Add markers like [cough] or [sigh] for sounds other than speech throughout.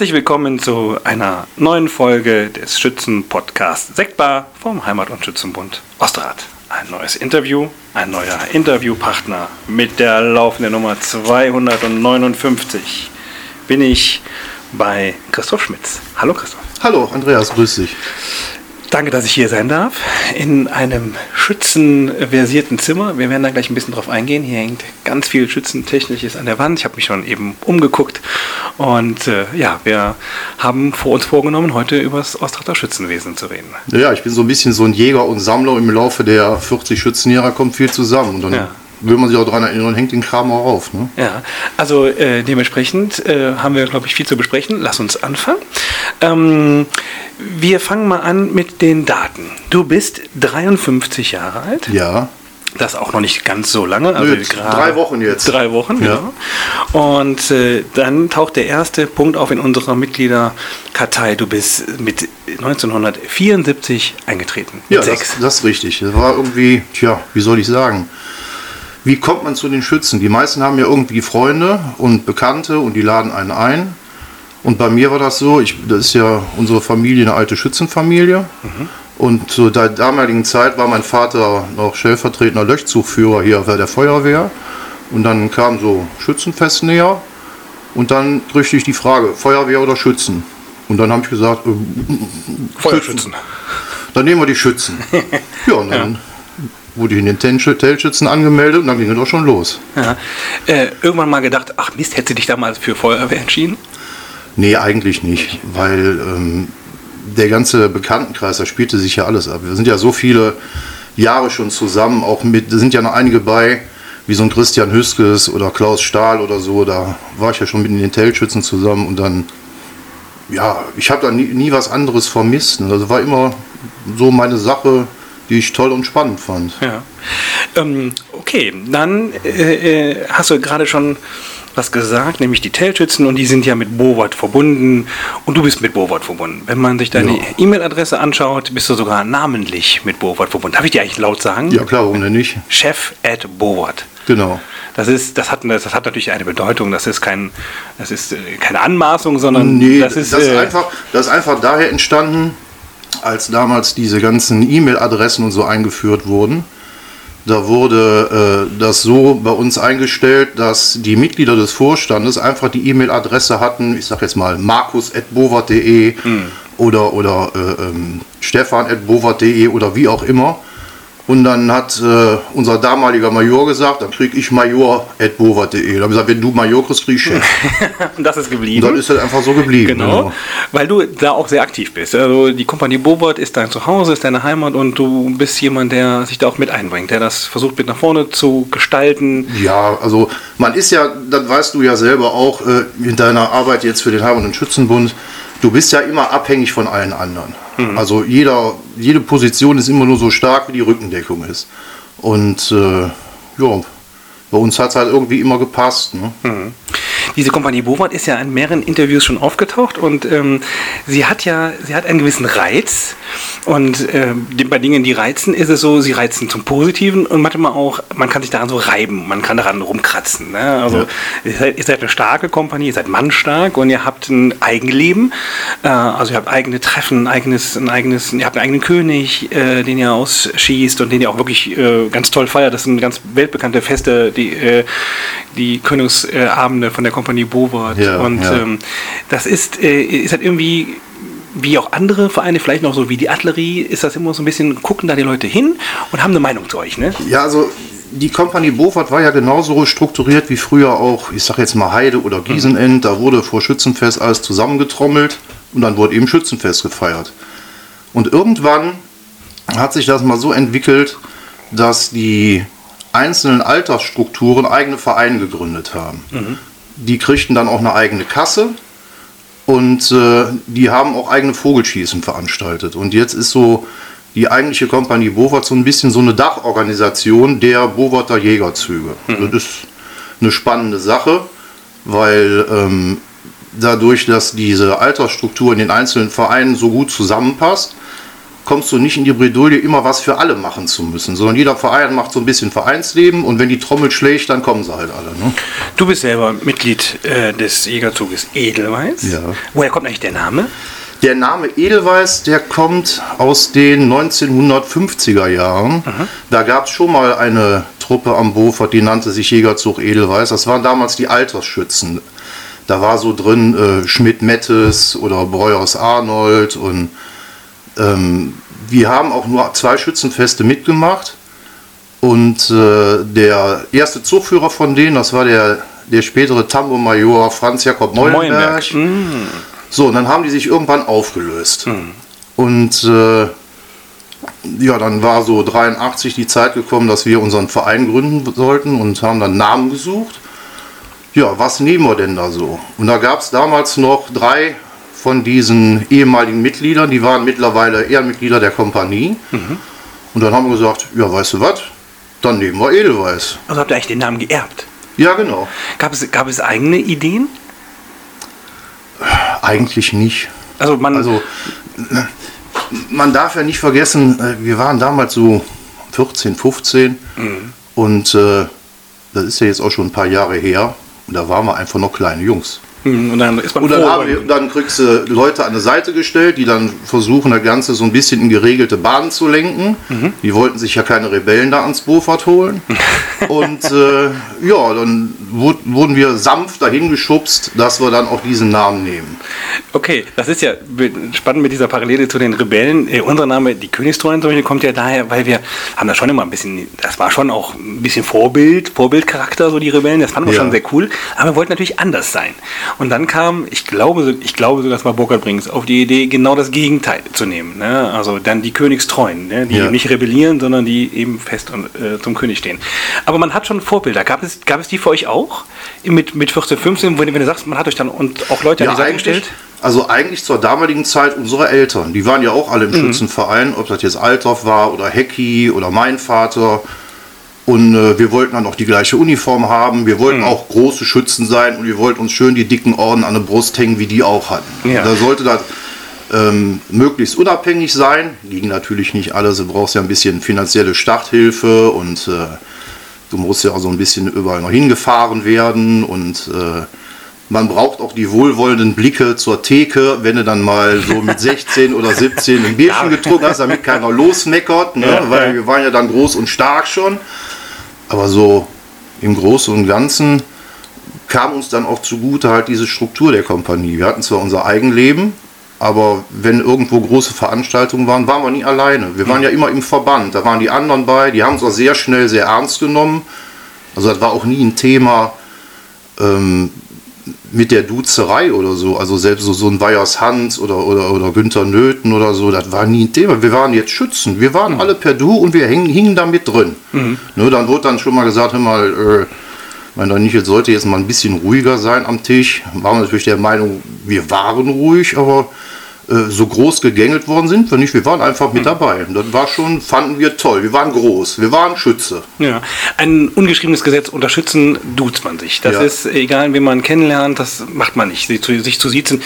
Herzlich willkommen zu einer neuen Folge des Schützen-Podcasts Sektbar vom Heimat- und Schützenbund Osterrad. Ein neues Interview, ein neuer Interviewpartner mit der laufenden Nummer 259 bin ich bei Christoph Schmitz. Hallo Christoph. Hallo Andreas, grüß dich. Danke, dass ich hier sein darf. In einem schützenversierten Zimmer. Wir werden da gleich ein bisschen drauf eingehen. Hier hängt ganz viel Schützentechnisches an der Wand. Ich habe mich schon eben umgeguckt. Und äh, ja, wir haben vor uns vorgenommen, heute über das Ostrachter Schützenwesen zu reden. Ja, ich bin so ein bisschen so ein Jäger und Sammler. Im Laufe der 40 Schützenjahre kommt viel zusammen. Und dann Ja. Will man sich auch daran erinnern, hängt den Kram auch auf. Ne? Ja, also äh, dementsprechend äh, haben wir, glaube ich, viel zu besprechen. Lass uns anfangen. Ähm, wir fangen mal an mit den Daten. Du bist 53 Jahre alt. Ja, Das auch noch nicht ganz so lange. Also Nö, gerade drei Wochen jetzt. Drei Wochen, Ja. genau. Und äh, dann taucht der erste Punkt auf in unserer Mitgliederkartei. Du bist mit 1974 eingetreten. Mit ja das, das ist richtig. Das war irgendwie, tja, wie soll ich sagen? Wie kommt man zu den Schützen? Die meisten haben ja irgendwie Freunde und Bekannte und die laden einen ein. Und bei mir war das so, ich, das ist ja unsere Familie eine alte Schützenfamilie. Und zu der damaligen Zeit war mein Vater noch stellvertretender Löschzugführer hier bei der Feuerwehr. Und dann kam so Schützenfest näher. Und dann kriegte ich die Frage, Feuerwehr oder Schützen? Und dann habe ich gesagt, äh, Feuerschützen. dann nehmen wir die Schützen. [laughs] ja, und dann wurde ich in den Telschützen angemeldet und dann ging es auch schon los. Ja. Äh, irgendwann mal gedacht, ach Mist, hätte dich damals für Feuerwehr entschieden? Nee, eigentlich nicht, weil ähm, der ganze Bekanntenkreis, da spielte sich ja alles ab. Wir sind ja so viele Jahre schon zusammen, auch mit, da sind ja noch einige bei, wie so ein Christian Hüskes oder Klaus Stahl oder so, da war ich ja schon mit den Telschützen zusammen und dann, ja, ich habe da nie, nie was anderes vermisst. ne. Also war immer so meine Sache, die ich toll und spannend fand. Ja. Ähm, okay, dann äh, äh, hast du gerade schon was gesagt, nämlich die Telschützen und die sind ja mit Bowat verbunden und du bist mit Bowat verbunden. Wenn man sich deine Ja. E-Mail-Adresse anschaut, bist du sogar namentlich mit Bowat verbunden. Darf ich dir eigentlich laut sagen? Ja klar, warum denn nicht? Chef at Bowat. Genau. Das ist, das hat, das hat natürlich eine Bedeutung. Das ist kein, das ist äh, keine Anmaßung, sondern Nee, das ist, das, ist äh, einfach, das ist einfach daher entstanden, als damals diese ganzen E-Mail-Adressen und so eingeführt wurden. Da wurde äh, das so bei uns eingestellt, dass die Mitglieder des Vorstandes einfach die E-Mail-Adresse hatten, ich sag jetzt mal markus.bovart.de Hm. oder, oder äh, ähm, stefan.bovart.de oder wie auch immer. Und dann hat äh, unser damaliger Major gesagt, dann krieg ich major.bovart.de. Da habe ich gesagt, wenn du Major kriegst, krieg ich Chef. [laughs] das ist Und geblieben. dann ist das einfach so geblieben. Genau, weil du da auch sehr aktiv bist. Also die Kompanie Bobert ist dein Zuhause, ist deine Heimat und du bist jemand, der sich da auch mit einbringt, der das versucht mit nach vorne zu gestalten. Ja, also man ist ja, das weißt du ja selber auch äh, in deiner Arbeit jetzt für den Heimat- und Schützenbund, du bist ja immer abhängig von allen anderen. Also jeder, jede Position ist immer nur so stark, wie die Rückendeckung ist. Und äh, ja, bei uns hat es halt irgendwie immer gepasst. Ne? Diese Kompanie Bowart ist ja in mehreren Interviews schon aufgetaucht und ähm, sie hat ja, sie hat einen gewissen Reiz und ähm, bei Dingen, die reizen, ist es so, sie reizen zum Positiven und manchmal auch, man kann sich daran so reiben, man kann daran rumkratzen. Ne? Also ihr, seid, ihr seid eine starke Kompanie, ihr seid mannstark und ihr habt ein Eigenleben, äh, also ihr habt eigene Treffen, ein eigenes, ein eigenes, ihr habt einen eigenen König, äh, den ihr ausschießt und den ihr auch wirklich äh, ganz toll feiert. Das sind ganz weltbekannte Feste, die, äh, die Königsabende von der Kompanie Bowart. Ja, und ja. Ähm, das ist, äh, ist halt irgendwie wie auch andere Vereine, vielleicht noch so wie die Adlerie, ist das immer so ein bisschen, gucken da die Leute hin und haben eine Meinung zu euch, ne? Ja, also die Kompanie Bofert war ja genauso strukturiert wie früher auch, ich sag jetzt mal Heide oder Giesenend. Da wurde vor Schützenfest alles zusammengetrommelt und dann wurde eben Schützenfest gefeiert. Und irgendwann hat sich das mal so entwickelt, dass die einzelnen Altersstrukturen eigene Vereine gegründet haben. Die kriegten dann auch eine eigene Kasse und äh, die haben auch eigene Vogelschießen veranstaltet. Und jetzt ist so die eigentliche Kompanie Bovart so ein bisschen so eine Dachorganisation der Bovarter Jägerzüge. Das ist eine spannende Sache, weil ähm, dadurch, dass diese Altersstruktur in den einzelnen Vereinen so gut zusammenpasst, kommst du nicht in die Bredouille, immer was für alle machen zu müssen, sondern jeder Verein macht so ein bisschen Vereinsleben und wenn die Trommel schlägt, dann kommen sie halt alle. Ne? Du bist selber Mitglied äh, des Jägerzuges Edelweiß. Ja. Woher kommt eigentlich der Name? Der Name Edelweiß, der kommt aus den 1950er Jahren. Da gab es schon mal eine Truppe am Bofert, die nannte sich Jägerzug Edelweiß. Das waren damals die Altersschützen. Da war so drin äh, Schmidt-Mettes oder Breuers Arnold und ähm, wir haben auch nur zwei Schützenfeste mitgemacht. Und äh, der erste Zugführer von denen, das war der, der spätere Tambo-Major Franz Jakob Meulenberg. So, und dann haben die sich irgendwann aufgelöst. Und äh, ja, dann war so 83 die Zeit gekommen, dass wir unseren Verein gründen sollten und haben dann Namen gesucht. Ja, was nehmen wir denn da so? Und da gab es damals noch drei von diesen ehemaligen Mitgliedern, die waren mittlerweile Ehrenmitglieder der Kompanie. Und dann haben wir gesagt, ja, weißt du was, dann nehmen wir Edelweiß. Also habt ihr eigentlich den Namen geerbt? Ja, genau. Gab es, gab es eigene Ideen? Eigentlich nicht. Also man, Also, man darf ja nicht vergessen, äh, wir waren damals so 14, 15 und äh, das ist ja jetzt auch schon ein paar Jahre her. Und da waren wir einfach noch kleine Jungs. Hm, und dann ist man Und dann, froh, haben wir, dann kriegst du Leute an der Seite gestellt, die dann versuchen, das Ganze so ein bisschen in geregelte Bahnen zu lenken. Die wollten sich ja keine Rebellen da ans Bofort holen. [laughs] Und äh, ja, dann wurden wir sanft dahin geschubst, dass wir dann auch diesen Namen nehmen. Okay, das ist ja spannend mit dieser Parallele zu den Rebellen. Äh, unser Name, die Königstreuen zum Beispiel, kommt ja daher, weil wir haben da schon immer ein bisschen, das war schon auch ein bisschen Vorbild, Vorbildcharakter, so die Rebellen, das fanden wir Ja. schon sehr cool, aber wir wollten natürlich anders sein. Und dann kam, ich glaube, so- ich glaube sogar, das war Burkhard Brings, auf die Idee, genau das Gegenteil zu nehmen. Ne? Also dann die Königstreuen, ne? die Ja. nicht rebellieren, sondern die eben fest und, äh, zum König stehen. Aber man hat schon Vorbilder. Gab es, gab es die für euch auch? Mit, mit 14, 15, wenn, du sagst, man hat euch dann und auch Leute an die Seite gestellt? Also eigentlich zur damaligen Zeit unsere Eltern. Die waren ja auch alle im Mhm. Schützenverein, ob das jetzt Althoff war oder Hecki oder mein Vater. Und äh, wir wollten dann auch die gleiche Uniform haben. Wir Mhm. wollten auch große Schützen sein und wir wollten uns schön die dicken Orden an der Brust hängen, wie die auch hatten. Ja. Da sollte das ähm, möglichst unabhängig sein. Ging natürlich nicht alles. Du brauchst ja ein bisschen finanzielle Starthilfe und äh, du musst ja auch so ein bisschen überall noch hingefahren werden und äh, man braucht auch die wohlwollenden Blicke zur Theke, wenn du dann mal so mit [laughs] 16 oder 17 ein Bierchen getrunken hast, damit keiner losmeckert, ne? Weil wir waren ja dann groß und stark schon. Aber so im Großen und Ganzen kam uns dann auch zugute halt diese Struktur der Kompanie. Wir hatten zwar unser Eigenleben, aber wenn irgendwo große Veranstaltungen waren, waren wir nie alleine. Wir waren ja immer im Verband, da waren die anderen bei, die haben es auch sehr schnell sehr ernst genommen. Also das war auch nie ein Thema ähm, mit der Duzerei oder so. Also selbst so, so ein Weyers Hans oder, oder, oder Günther Nöten oder so, das war nie ein Thema. Wir waren jetzt Schützen. Wir waren alle per Du und wir hängen, hingen da mit drin. Ne, dann wurde dann schon mal gesagt, hör mal, äh, mein Daniel sollte jetzt mal ein bisschen ruhiger sein am Tisch. Waren natürlich der Meinung, wir waren ruhig, aber äh, so groß gegängelt worden sind wir nicht. Wir waren einfach mit dabei. Und das war schon, fanden wir toll. Wir waren groß. Wir waren Schütze. Ja, ein ungeschriebenes Gesetz unterstützen duzt man sich. Das Ja. ist egal, wen man kennenlernt, das macht man nicht, sich zu, sich zu siezen.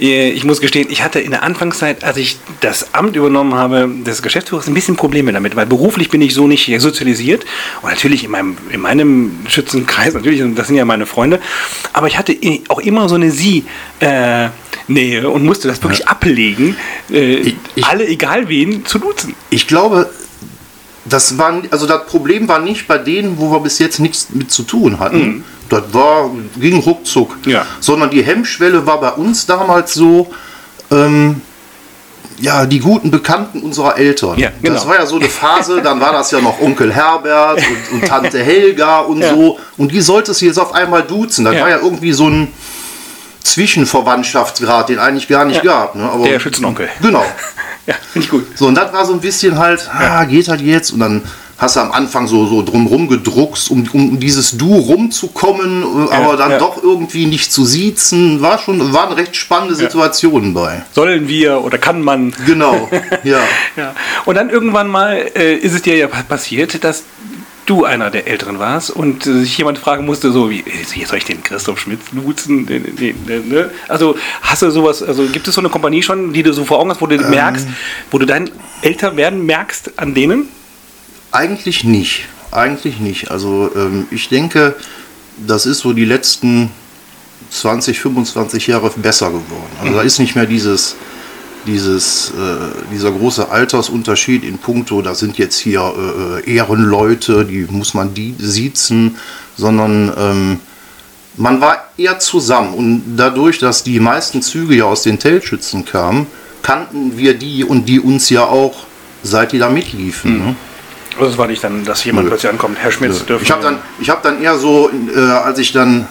Äh, Ich muss gestehen, ich hatte in der Anfangszeit, als ich das Amt übernommen habe, des Geschäftsführers, ein bisschen Probleme damit, weil beruflich bin ich so nicht sozialisiert und natürlich in meinem, in meinem Schützenkreis, natürlich, das sind ja meine Freunde, aber ich hatte auch immer so eine Sie- äh, und musste das wirklich ablegen, äh, Ich- ich- alle, egal wen, zu duzen. Ich glaube, das war, also das Problem war nicht bei denen, wo wir bis jetzt nichts mit zu tun hatten. Das war, ging ruckzuck. Mhm. Ja. Sondern die Hemmschwelle war bei uns damals so, ähm, ja, die guten Bekannten unserer Eltern. Ja, genau. Das war ja so eine Phase, [laughs] dann war das ja noch Onkel Herbert und, und Tante Helga und Ja. so. Und die solltest du jetzt auf einmal duzen. Das Ja. war ja irgendwie so ein Zwischenverwandtschaftsgrad, den eigentlich gar nicht Ja. gab. Ne? Aber, Der Schützenonkel. Genau. [laughs] Ja, finde ich gut. So, und das war so ein bisschen halt, ah, geht halt jetzt. Und dann hast du am Anfang so, so drumrum gedruckst, um, um dieses Du rumzukommen, äh, aber dann ja. doch irgendwie nicht zu siezen. War schon, waren recht spannende Situationen bei. Sollen wir oder kann man? Genau, [laughs] ja. Ja. Und dann irgendwann mal äh, ist es dir ja pa- passiert, dass du einer der Älteren warst und äh, sich jemand fragen musste, so wie, äh, soll ich den Christoph Schmitz duzen? Den, den, den, ne? Also hast du sowas, also gibt es so eine Kompanie schon, die du so vor Augen hast, wo du Ähm. merkst, wo du dein Älterwerden merkst an denen? Eigentlich nicht. Eigentlich nicht. Also ähm, ich denke, das ist so die letzten 20, 25 Jahre besser geworden. Also da ist nicht mehr dieses, dieses, äh, dieser große Altersunterschied in puncto, da sind jetzt hier äh, Ehrenleute, die muss man die siezen, sondern ähm, man war eher zusammen und dadurch, dass die meisten Züge ja aus den Teltschützen kamen, kannten wir die und die uns ja auch, seit die da mitliefen. Mhm. Ne? Also es war nicht dann, dass jemand Nö. plötzlich ankommt, Herr Schmitz, Nö. dürfen Ich habe dann, ich hab dann eher so, äh, als ich dann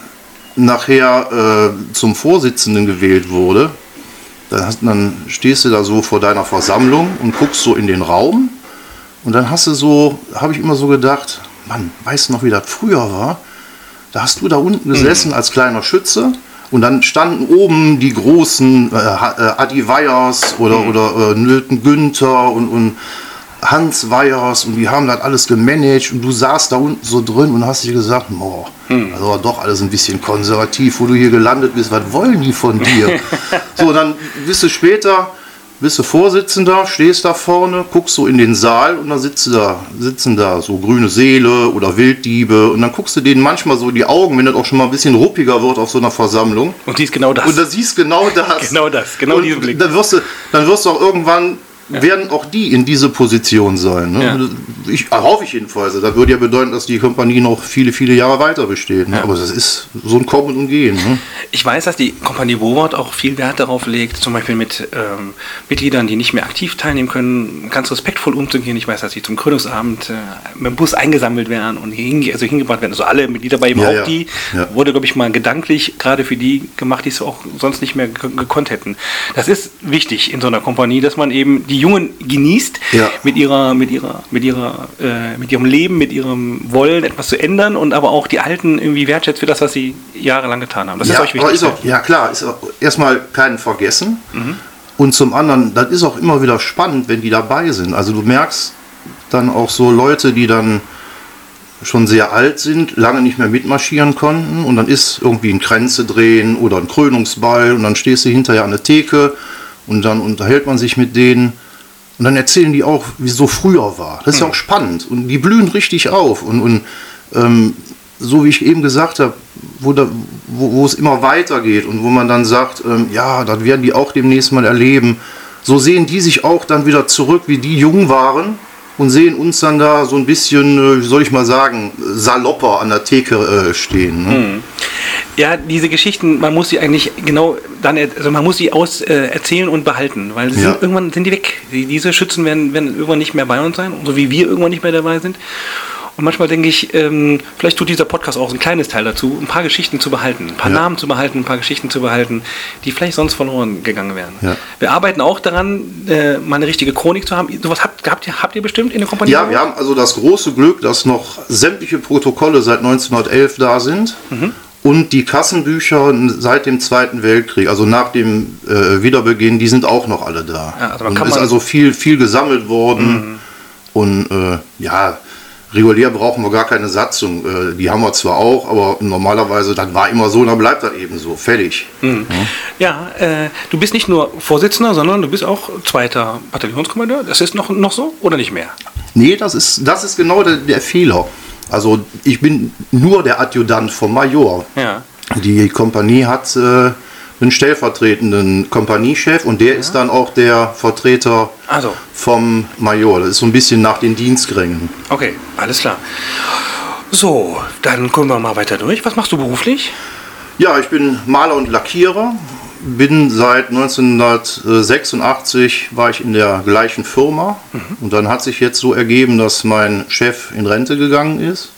nachher äh, zum Vorsitzenden gewählt wurde, dann, hast, dann stehst du da so vor deiner Versammlung und guckst so in den Raum. Und dann hast du so, habe ich immer so gedacht, Mann, weißt du noch, wie das früher war? Da hast du da unten gesessen als kleiner Schütze und dann standen oben die großen äh, äh, Adi Weyers oder, oder äh, Nöten Günther und, und Hans Weyers und die haben das alles gemanagt und du saßt da unten so drin und hast dir gesagt, boah, das war doch alles ein bisschen konservativ, wo du hier gelandet bist, was wollen die von dir? [laughs] so, dann bist du später, bist du Vorsitzender, stehst da vorne, guckst so in den Saal und dann sitzt da, sitzen da so grüne Seele oder Wilddiebe und dann guckst du denen manchmal so in die Augen, wenn das auch schon mal ein bisschen ruppiger wird auf so einer Versammlung. Und die ist genau das. Und da siehst genau [laughs] das. Genau das, genau und diesen Blick. Dann wirst du, dann wirst du auch irgendwann, werden auch die in diese Position sein. Ne? Ja. Ich hoffe ich jedenfalls. Das würde ja bedeuten, dass die Kompanie noch viele, viele Jahre weiter besteht. Ne? Aber das ist so ein Kommen und Gehen. Ne? Ich weiß, dass die Kompanie Bowart auch viel Wert darauf legt, zum Beispiel mit ähm, Mitgliedern, die nicht mehr aktiv teilnehmen können, ganz respektvoll umzugehen. Ich weiß, dass sie zum Krönungsabend äh, mit dem Bus eingesammelt werden und hinge also hingebracht werden. Also alle Mitglieder bei ihm, Ja, auch ja. die, Ja. wurde, glaube ich, mal gedanklich gerade für die gemacht, die es auch sonst nicht mehr ge gekonnt hätten. Das ist wichtig in so einer Kompanie, dass man eben die Jungen genießt Ja. mit ihrer, mit ihrer, mit ihrer, äh, mit ihrem Leben, mit ihrem Wollen, etwas zu ändern und aber auch die Alten irgendwie wertschätzt für das, was sie jahrelang getan haben. Das ja, ist euch wichtig. ist auch, ja klar, ist erstmal keinen vergessen. Mhm. Und zum anderen, das ist auch immer wieder spannend, wenn die dabei sind. Also du merkst dann auch so Leute, die dann schon sehr alt sind, lange nicht mehr mitmarschieren konnten und dann ist irgendwie ein Kränze drehen oder ein Krönungsball und dann stehst du hinterher an der Theke und dann unterhält man sich mit denen und dann erzählen die auch, wie es so früher war. Das ist ja auch spannend. Und die blühen richtig auf. Und, und ähm, so wie ich eben gesagt habe, wo, da, wo, wo es immer weitergeht und wo man dann sagt, ähm, ja, das werden die auch demnächst mal erleben, so sehen die sich auch dann wieder zurück, wie die jung waren und sehen uns dann da so ein bisschen, äh, wie soll ich mal sagen, salopper an der Theke äh, stehen. Ne? Ja, diese Geschichten, man muss sie eigentlich genau dann, also man muss sie aus äh, erzählen und behalten, weil sie Ja. sind, irgendwann sind die weg. Die, diese Schützen werden, werden irgendwann nicht mehr bei uns sein, so wie wir irgendwann nicht mehr dabei sind. Und manchmal denke ich, ähm, vielleicht tut dieser Podcast auch ein kleines Teil dazu, ein paar Geschichten zu behalten, ein paar Ja. Namen zu behalten, ein paar Geschichten zu behalten, die vielleicht sonst verloren gegangen wären. Ja. Wir arbeiten auch daran, äh, mal eine richtige Chronik zu haben. Sowas habt, habt, ihr, habt ihr bestimmt in der Kompanie? Ja, wir haben also das große Glück, dass noch sämtliche Protokolle seit 1911 da sind und die Kassenbücher seit dem Zweiten Weltkrieg, also nach dem äh, Wiederbeginn, die sind auch noch alle da. Ja, also ist also viel, viel gesammelt worden und äh, ja. Regulär brauchen wir gar keine Satzung. Äh, die haben wir zwar auch, aber normalerweise, das war immer so, dann bleibt das eben so. Fertig. Ja, äh, du bist nicht nur Vorsitzender, sondern du bist auch zweiter Bataillonskommandeur. Das ist noch, noch so oder nicht mehr? Nee, das ist, das ist genau der, der Fehler. Also ich bin nur der Adjutant vom Major. Ja. Die Kompanie hat äh, einen stellvertretenden Kompaniechef und der ist dann auch der Vertreter Also, vom Major. Das ist so ein bisschen nach den Dienstgrängen. okay, alles klar. So, dann kommen wir mal weiter durch. Was machst du beruflich? Ja, ich bin Maler und Lackierer. Bin seit 1986 war ich in der gleichen Firma und dann hat sich jetzt so ergeben, dass mein Chef in Rente gegangen ist.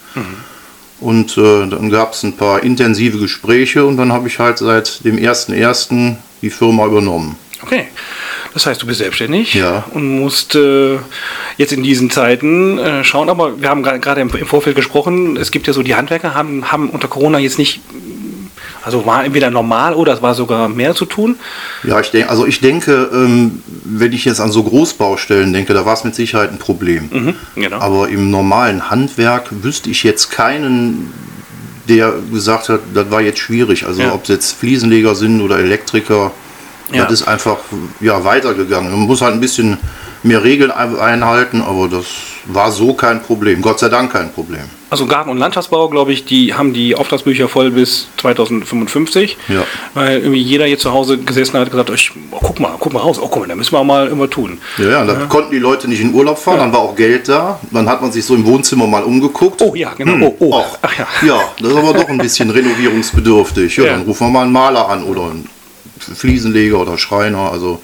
Und äh, dann gab es ein paar intensive Gespräche und dann habe ich halt seit dem 1.1. die Firma übernommen. Okay. Das heißt, du bist selbstständig Ja. und musst äh, jetzt in diesen Zeiten äh, schauen. Aber wir haben gerade im, im Vorfeld gesprochen, es gibt ja so, die Handwerker haben, haben unter Corona jetzt nicht, also war entweder normal oder es war sogar mehr zu tun. Ja, ich denke, also ich denke, ähm, wenn ich jetzt an so Großbaustellen denke, da war es mit Sicherheit ein Problem. Mhm, genau. Aber im normalen Handwerk wüsste ich jetzt keinen, der gesagt hat, das war jetzt schwierig. Also Ja. ob es jetzt Fliesenleger sind oder Elektriker, Ja. das ist einfach ja, weitergegangen. Man muss halt ein bisschen mehr Regeln ein- einhalten, aber das war so kein Problem. Gott sei Dank kein Problem. Also Garten- und Landschaftsbau, glaube ich, die haben die Auftragsbücher voll bis 2055. Ja. Weil irgendwie jeder hier zu Hause gesessen hat und gesagt, ich, oh, guck mal, guck mal raus, oh guck mal, da müssen wir mal irgendwas tun. Ja, ja, da konnten die Leute nicht in Urlaub fahren, dann war auch Geld da. Dann hat man sich so im Wohnzimmer mal umgeguckt. Oh ja, genau. Oh, oh. Ach, Ach ja. ja, das ist aber doch ein [laughs] bisschen renovierungsbedürftig. Ja, Ja. dann rufen wir mal einen Maler an oder einen Fliesenleger oder Schreiner. Also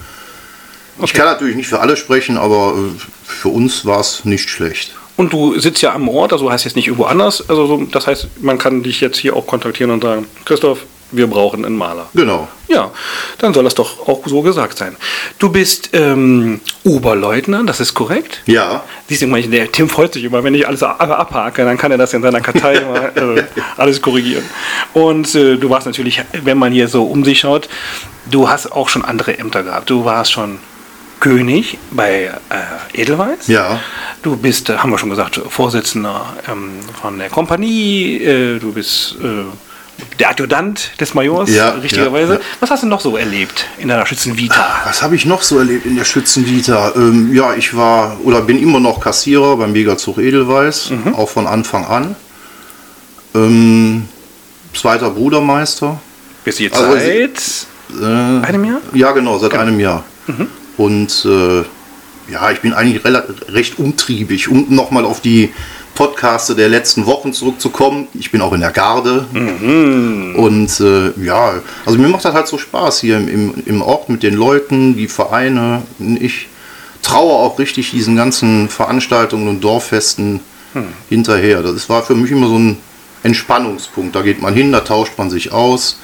ich Okay. kann natürlich nicht für alle sprechen, aber äh, für uns war es nicht schlecht. Und du sitzt ja am Ort, also heißt jetzt nicht irgendwo anders. Also so, das heißt, man kann dich jetzt hier auch kontaktieren und sagen, Christoph, wir brauchen einen Maler. Genau. Ja, dann soll das doch auch so gesagt sein. Du bist ähm, Oberleutnant, das ist korrekt? Ja, Siehst du, der Tim freut sich immer, wenn ich alles abhake, dann kann er das in seiner Kartei [laughs] immer äh, alles korrigieren. Und äh, du warst natürlich, wenn man hier so um sich schaut, du hast auch schon andere Ämter gehabt. Du warst schon König bei äh, Edelweiss. ja. Du bist, äh, haben wir schon gesagt, Vorsitzender ähm, von der Kompanie. Äh, du bist äh, der Adjutant des Majors, Ja, richtigerweise. ja, ja. Was hast du noch so erlebt in deiner Schützenvita? Was habe ich noch so erlebt in der Schützenvita? Ähm, ja, ich war oder bin immer noch Kassierer beim Megazug Edelweiß, Mhm. auch von Anfang an. Ähm, zweiter Brudermeister. Bist du jetzt Also seit Äh, einem Jahr? Ja, genau, seit einem Jahr. Und äh, ja, ich bin eigentlich recht umtriebig. Um nochmal auf die Podcaste der letzten Wochen zurückzukommen, ich bin auch in der Garde. Und äh, ja, also mir macht das halt so Spaß hier im, im, Ort mit den Leuten, die Vereine. Ich traue auch richtig diesen ganzen Veranstaltungen und Dorffesten hinterher. Das war für mich immer so ein Entspannungspunkt. Da geht man hin, da tauscht man sich aus.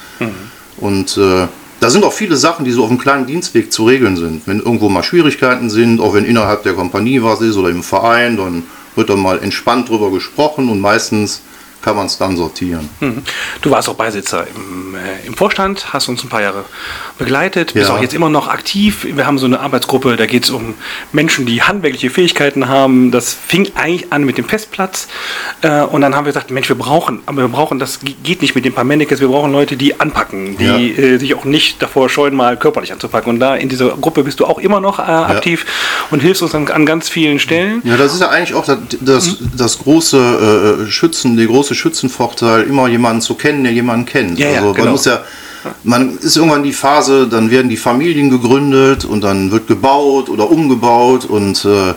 Und äh, da sind auch viele Sachen, die so auf dem kleinen Dienstweg zu regeln sind. Wenn irgendwo mal Schwierigkeiten sind, auch wenn innerhalb der Kompanie was ist oder im Verein, dann wird da mal entspannt drüber gesprochen und meistens kann man es dann sortieren. Mhm. Du warst auch Beisitzer im, äh, im Vorstand, hast uns ein paar Jahre begleitet, bist Ja. auch jetzt immer noch aktiv. Wir haben so eine Arbeitsgruppe, da geht es um Menschen, die handwerkliche Fähigkeiten haben. Das fing eigentlich an mit dem Festplatz. Äh, und dann haben wir gesagt, Mensch, wir brauchen, aber wir brauchen, das ge- geht nicht mit den paar Mannekes, wir brauchen Leute, die anpacken, die Ja. äh, sich auch nicht davor scheuen, mal körperlich anzupacken. Und da in dieser Gruppe bist du auch immer noch äh, aktiv und hilfst uns an, an ganz vielen Stellen. Ja, das ist ja eigentlich auch das, das, das große äh, Schützen, der große Schützenvorteil, immer jemanden zu kennen, der jemanden kennt. Ja, ja, also man genau. muss ja, man ist irgendwann die Phase, dann werden die Familien gegründet und dann wird gebaut oder umgebaut und äh,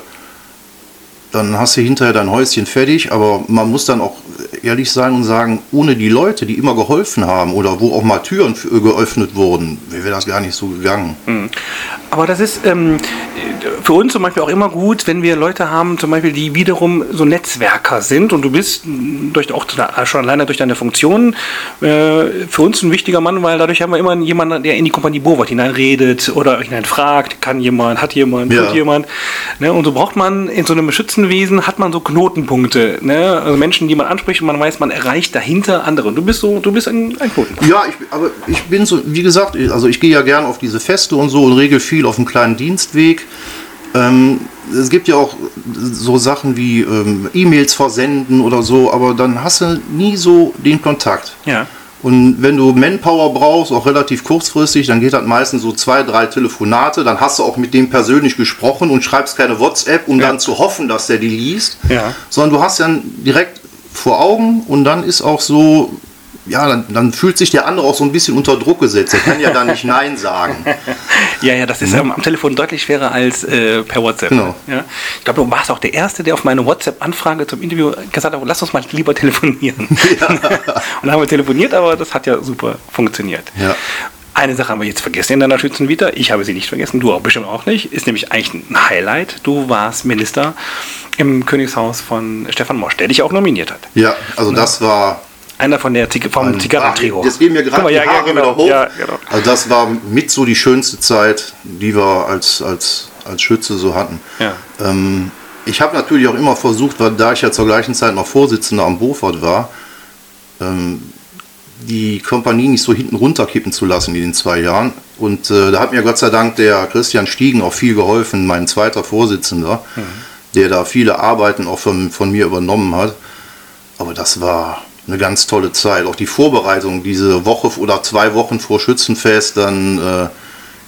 dann hast du hinterher dein Häuschen fertig, aber man muss dann auch ehrlich sein und sagen, ohne die Leute, die immer geholfen haben oder wo auch mal Türen geöffnet wurden, wäre das gar nicht so gegangen. Aber das ist ähm, für uns zum Beispiel auch immer gut, wenn wir Leute haben, zum Beispiel, die wiederum so Netzwerker sind und du bist durch, auch schon alleine durch deine Funktionen äh, für uns ein wichtiger Mann, weil dadurch haben wir immer jemanden, der in die Kompanie Bowart hineinredet oder hineinfragt, kann jemand, hat jemand, Ja. tut jemand. Ne? Und so braucht man in so einem Schützenwesen, hat man so Knotenpunkte, ne? also Menschen, die man anspricht und man weiß, man erreicht dahinter andere. Du bist so, du bist ein, ein Knotenpunkt. Ja, ich, aber ich bin so, wie gesagt, also ich gehe ja gern auf diese Feste und so und regel viel auf dem kleinen Dienstweg. Ähm, es gibt ja auch so Sachen wie ähm, E-Mails versenden oder so, aber dann hast du nie so den Kontakt. Ja. Und wenn du Manpower brauchst, auch relativ kurzfristig, dann geht das meistens so zwei, drei Telefonate. Dann hast du auch mit dem persönlich gesprochen und schreibst keine WhatsApp, um Ja. dann zu hoffen, dass der die liest. Ja. Sondern du hast dann direkt vor Augen und dann ist auch so, ja, dann, dann fühlt sich der andere auch so ein bisschen unter Druck gesetzt. Er kann ja dann nicht Nein sagen. [laughs] Ja, ja, das ist ähm, am Telefon deutlich schwerer als äh, per WhatsApp. Genau. Ja? Ich glaube, du warst auch der Erste, der auf meine WhatsApp-Anfrage zum Interview gesagt hat, lass uns mal lieber telefonieren. [laughs] [laughs] Und dann haben wir telefoniert, aber das hat ja super funktioniert. Ja. Eine Sache haben wir jetzt vergessen in deiner Schützenvita. Ich habe sie nicht vergessen, du auch bestimmt auch nicht. Ist nämlich eigentlich ein Highlight. Du warst Minister im Königshaus von Stefan Mosch, der dich auch nominiert hat. Ja, also das war. Einer von der Zig vom Zigarrentrio. Jetzt gehen mir gerade Guck mal, die ja, Haare ja, genau. wieder hoch. Ja, genau. Also das war mit so die schönste Zeit, die wir als, als, als Schütze so hatten. Ja. Ähm, ich habe natürlich auch immer versucht, weil da ich ja zur gleichen Zeit noch Vorsitzender am Bofort war, ähm, die Kompanie nicht so hinten runterkippen zu lassen in den zwei Jahren. Und äh, da hat mir Gott sei Dank der Christian Stiegen auch viel geholfen, mein zweiter Vorsitzender, der da viele Arbeiten auch von, von mir übernommen hat. Aber das war eine ganz tolle Zeit. Auch die Vorbereitung, diese Woche oder zwei Wochen vor Schützenfest, dann äh,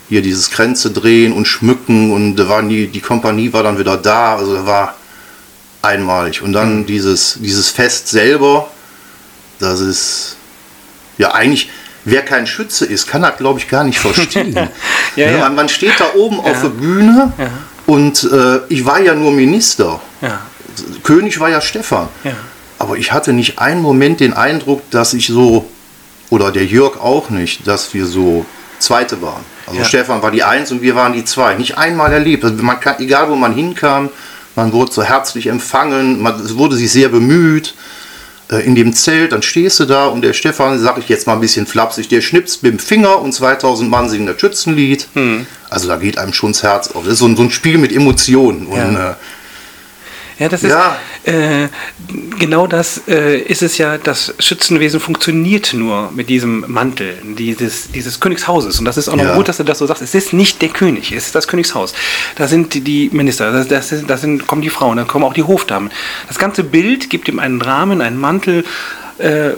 hier dieses Kränze drehen und schmücken und da waren die, die Kompanie war dann wieder da. Also da war einmalig. Und dann dieses, dieses Fest selber, das ist ja eigentlich, wer kein Schütze ist, kann das glaube ich gar nicht verstehen. [laughs] Ja, ja. Man, man steht da oben auf der Bühne Ja. und äh, ich war ja nur Minister. Ja. König war ja Stefan. Aber ich hatte nicht einen Moment den Eindruck, dass ich so, oder der Jörg auch nicht, dass wir so Zweite waren. Also Ja. Stefan war die Eins und wir waren die Zwei. Nicht einmal erlebt. Also man kann, egal wo man hinkam, man wurde so herzlich empfangen, man, es wurde sich sehr bemüht. Äh, In dem Zelt, dann stehst du da und der Stefan, sag ich jetzt mal ein bisschen flapsig, der schnipst mit dem Finger und 2000 Mann singen das Schützenlied. Hm. Also da geht einem schon das Herz auf. Das ist so ein, so ein Spiel mit Emotionen. Und, Ja. äh, Ja, das ist Ja. Äh, genau das äh, ist es ja, das Schützenwesen funktioniert nur mit diesem Mantel dieses, dieses Königshauses. Und das ist auch noch Ja. gut, dass du das so sagst. Es ist nicht der König, es ist das Königshaus. Da sind die, die Minister, das, das, ist, das sind, kommen die Frauen, dann kommen auch die Hofdamen. Das ganze Bild gibt ihm einen Rahmen, einen Mantel, äh,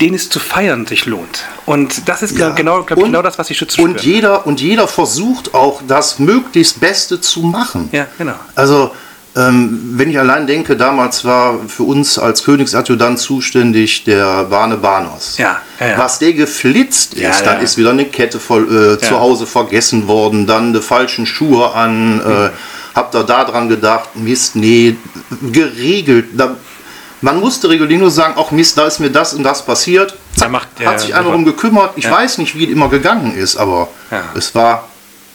den es zu feiern sich lohnt. Und das ist Ja. genau, glaub ich, Und- genau das, was die Schützen Und spüren. jeder, und jeder versucht auch, das möglichst Beste zu machen. Ja, genau. Also, ähm, wenn ich allein denke, damals war für uns als Königsadjutant zuständig der Bane Banos. Ja, ja, ja. Was der geflitzt ist, dann ist wieder eine Kette voll, äh, zu Hause vergessen worden, dann die falschen Schuhe an, äh, habt ihr da dran gedacht, Mist, nee, geregelt. Da, man musste regulär nur sagen, auch Mist, da ist mir das und das passiert. Da macht hat sich einer darum gekümmert. Ich weiß nicht, wie es immer gegangen ist, aber es war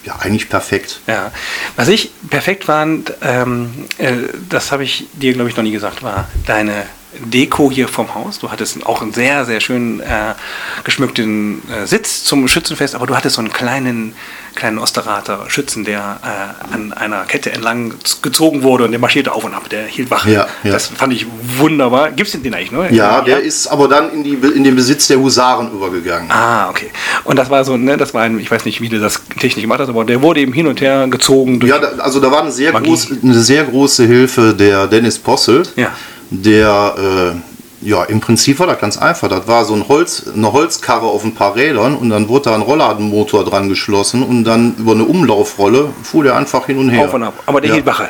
ja eigentlich perfekt. Ja, was ich perfekt fand, ähm, äh, das habe ich dir, glaube ich, noch nie gesagt, war deine Deko hier vom Haus. Du hattest auch einen sehr, sehr schön äh, geschmückten äh, Sitz zum Schützenfest, aber du hattest so einen kleinen, kleinen Osterater Schützen, der äh, an einer Kette entlang gezogen wurde und der marschierte auf und ab, der hielt Wache. Ja, ja. Das fand ich wunderbar. Gibt es den eigentlich, ne? Ja, der ist aber dann in, die, in den Besitz der Husaren übergegangen. Ah, okay. Und das war so, ne, das war ein, ich weiß nicht, wie du das technisch gemacht hast, aber der wurde eben hin und her gezogen durch Ja, da, also da war eine sehr, groß, eine sehr große Hilfe der Dennis Posselt, Ja. Der äh, ja im Prinzip war das ganz einfach. Das war so ein Holz, eine Holzkarre auf ein paar Rädern und dann wurde da ein Rollladenmotor dran geschlossen und dann über eine Umlaufrolle fuhr der einfach hin und her. Auf und ab. Aber der ja. hielt Wache.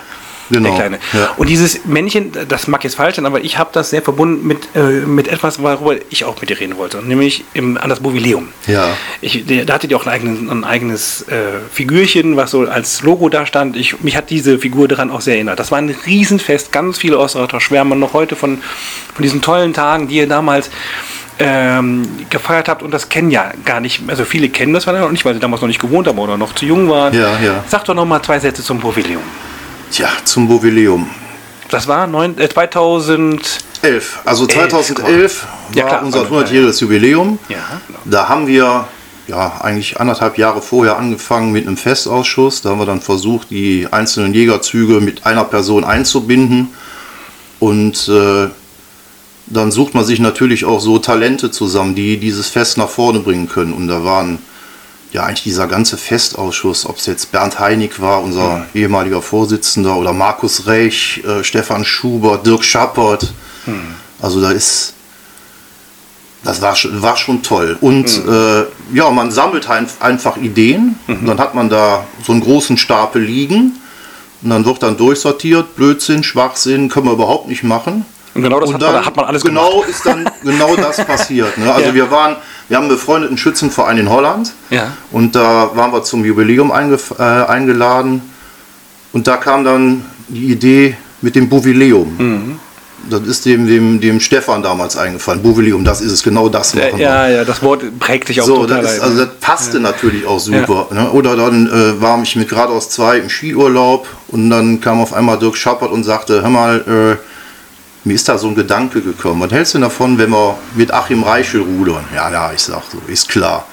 Genau, Der Kleine. ja. Und dieses Männchen, das mag jetzt falsch sein, aber ich habe das sehr verbunden mit, äh, mit etwas, worüber ich auch mit dir reden wollte. Nämlich im, an das Bovileum. Ja. Ich, der, da hattet ihr auch ein eigenes, ein eigenes äh, Figürchen, was so als Logo da stand. Ich, mich hat diese Figur daran auch sehr erinnert. Das war ein Riesenfest. Ganz viele Osterater schwärmen noch heute von, von diesen tollen Tagen, die ihr damals ähm, gefeiert habt. Und das kennen ja gar nicht, also viele kennen das noch nicht, weil sie damals noch nicht gewohnt haben oder noch zu jung waren. Ja, ja. Sag doch noch mal zwei Sätze zum Bovileum. Tja, zum Bovileum. Das war neun, äh, 2000. 11. Also Elf, 2011 Ja, war klar. unser Ja, 100-jähriges Jubiläum. Ja, genau. Da haben wir ja eigentlich anderthalb Jahre vorher angefangen mit einem Festausschuss. Da haben wir dann versucht, die einzelnen Jägerzüge mit einer Person einzubinden. Und äh, dann sucht man sich natürlich auch so Talente zusammen, die dieses Fest nach vorne bringen können. Und da waren ja eigentlich dieser ganze Festausschuss, ob es jetzt Bernd Heinig war, unser ehemaliger Vorsitzender, oder Markus Rech, äh, Stefan Schubert, Dirk Schappert. Also da ist, das war, schon- war schon toll. Und äh, ja, man sammelt ein, einfach Ideen. Und dann hat man da so einen großen Stapel liegen. Und dann wird dann durchsortiert, Blödsinn, Schwachsinn, können wir überhaupt nicht machen. Und genau das Und hat, man, da hat man alles genau gemacht. ist dann genau das [laughs] passiert. Ne? Also Ja. wir waren, wir haben einen befreundeten Schützenverein in Holland Ja. und da waren wir zum Jubiläum äh, eingeladen und da kam dann die Idee mit dem Bovileum. Mhm. Das ist dem, dem, dem Stefan damals eingefallen. Bovileum, das ist es, genau das machen wir. Ja, ja, das Wort prägt sich auch So, total. das, ist, also das passte natürlich auch super. Ne? Oder dann äh, war ich mit geradeaus zwei im Skiurlaub und dann kam auf einmal Dirk Schappert und sagte, hör mal, äh, mir ist da so ein Gedanke gekommen. Was hältst du davon, wenn wir mit Achim Reichel rudern? Ja, ja, ich sag so, ist klar.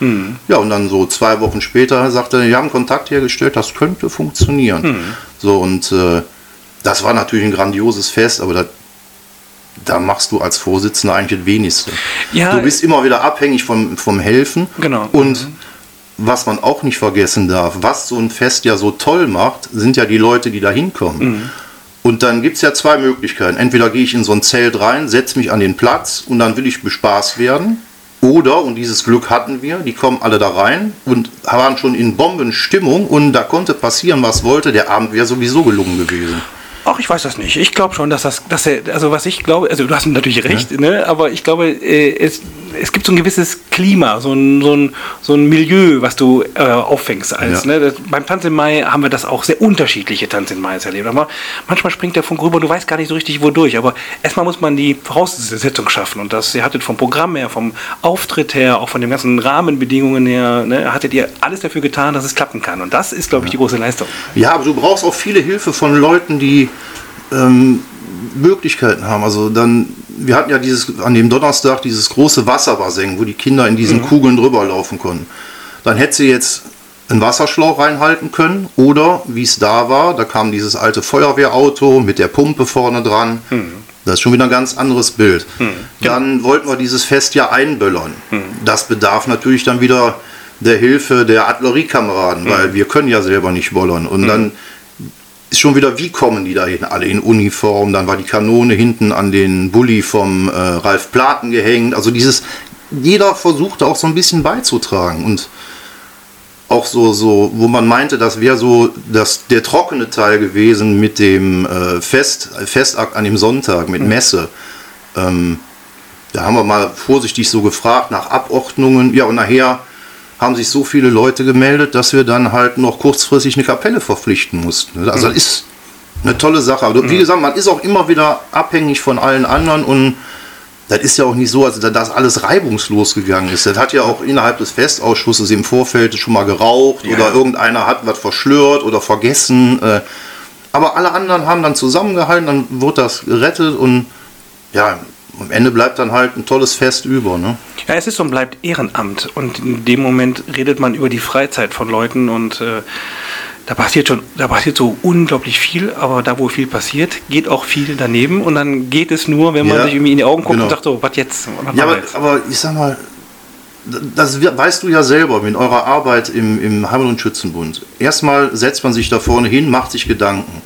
Ja, und dann so zwei Wochen später sagte er, wir haben Kontakt hergestellt, das könnte funktionieren. So, und äh, das war natürlich ein grandioses Fest, aber das, da machst du als Vorsitzender eigentlich das Wenigste. Ja, du bist immer wieder abhängig vom, vom Helfen. Genau. Und was man auch nicht vergessen darf, was so ein Fest ja so toll macht, sind ja die Leute, die da hinkommen. Und dann gibt es ja zwei Möglichkeiten. Entweder gehe ich in so ein Zelt rein, setze mich an den Platz und dann will ich bespaßt werden. Oder, und dieses Glück hatten wir, die kommen alle da rein und waren schon in Bombenstimmung und da konnte passieren, was wollte. Der Abend wäre sowieso gelungen gewesen. Ach, ich weiß das nicht. Ich glaube schon, dass das, dass er, also was ich glaube, also du hast natürlich recht, ja. ne? aber ich glaube, äh, es, es gibt so ein gewisses Klima, so ein, so ein, so ein Milieu, was du äh, auffängst. Als, ja. ne? Das, beim Tanz im Mai haben wir das auch sehr unterschiedliche Tanz in Mai erlebt. Aber manchmal springt der Funk rüber, du weißt gar nicht so richtig, wodurch. Aber erstmal muss man die Voraussetzung schaffen. Und das, ihr hattet vom Programm her, vom Auftritt her, auch von den ganzen Rahmenbedingungen her, ne? hattet ihr alles dafür getan, dass es klappen kann. Und das ist, glaube ich, die große Leistung. Ja, aber du brauchst auch viele Hilfe von Leuten, die ähm, Möglichkeiten haben. Also dann, wir hatten ja dieses an dem Donnerstag dieses große Wasserbassin, wo die Kinder in diesen mhm. Kugeln drüber laufen konnten. Dann hätte sie jetzt einen Wasserschlauch reinhalten können oder wie es da war, da kam dieses alte Feuerwehrauto mit der Pumpe vorne dran. Mhm. Das ist schon wieder ein ganz anderes Bild. Mhm. Dann wollten wir dieses Fest ja einböllern. Mhm. Das bedarf natürlich dann wieder der Hilfe der Artilleriekameraden, weil mhm. wir können ja selber nicht bollern. Und mhm. dann ist schon wieder, wie kommen die da hin? Alle in Uniform, dann war die Kanone hinten an den Bulli vom äh, Ralf Platen gehängt. Also dieses, jeder versuchte auch so ein bisschen beizutragen und auch so, so, wo man meinte, das wäre so das, der trockene Teil gewesen mit dem äh, Fest, Festakt an dem Sonntag, mit mhm. Messe. Ähm, da haben wir mal vorsichtig so gefragt nach Abordnungen. Ja, und nachher haben sich so viele Leute gemeldet, dass wir dann halt noch kurzfristig eine Kapelle verpflichten mussten. Also das ist eine tolle Sache. Aber wie gesagt, man ist auch immer wieder abhängig von allen anderen und das ist ja auch nicht so, also dass alles reibungslos gegangen ist. Das hat ja auch innerhalb des Festausschusses im Vorfeld schon mal geraucht ja. oder irgendeiner hat was verschlört oder vergessen. Äh, aber alle anderen haben dann zusammengehalten, dann wurde das gerettet und ja, am Ende bleibt dann halt ein tolles Fest über. Ne? Ja, es ist und bleibt Ehrenamt. Und in dem Moment redet man über die Freizeit von Leuten und äh, da passiert schon, da passiert so unglaublich viel, aber da, wo viel passiert, geht auch viel daneben und dann geht es nur, wenn man ja, sich irgendwie in die Augen guckt genau. und sagt, so, was jetzt? Ja, aber, aber, ich sag mal, das weißt du ja selber mit eurer Arbeit im, im Heimat- und Schützenbund. Erstmal setzt man sich da vorne hin, macht sich Gedanken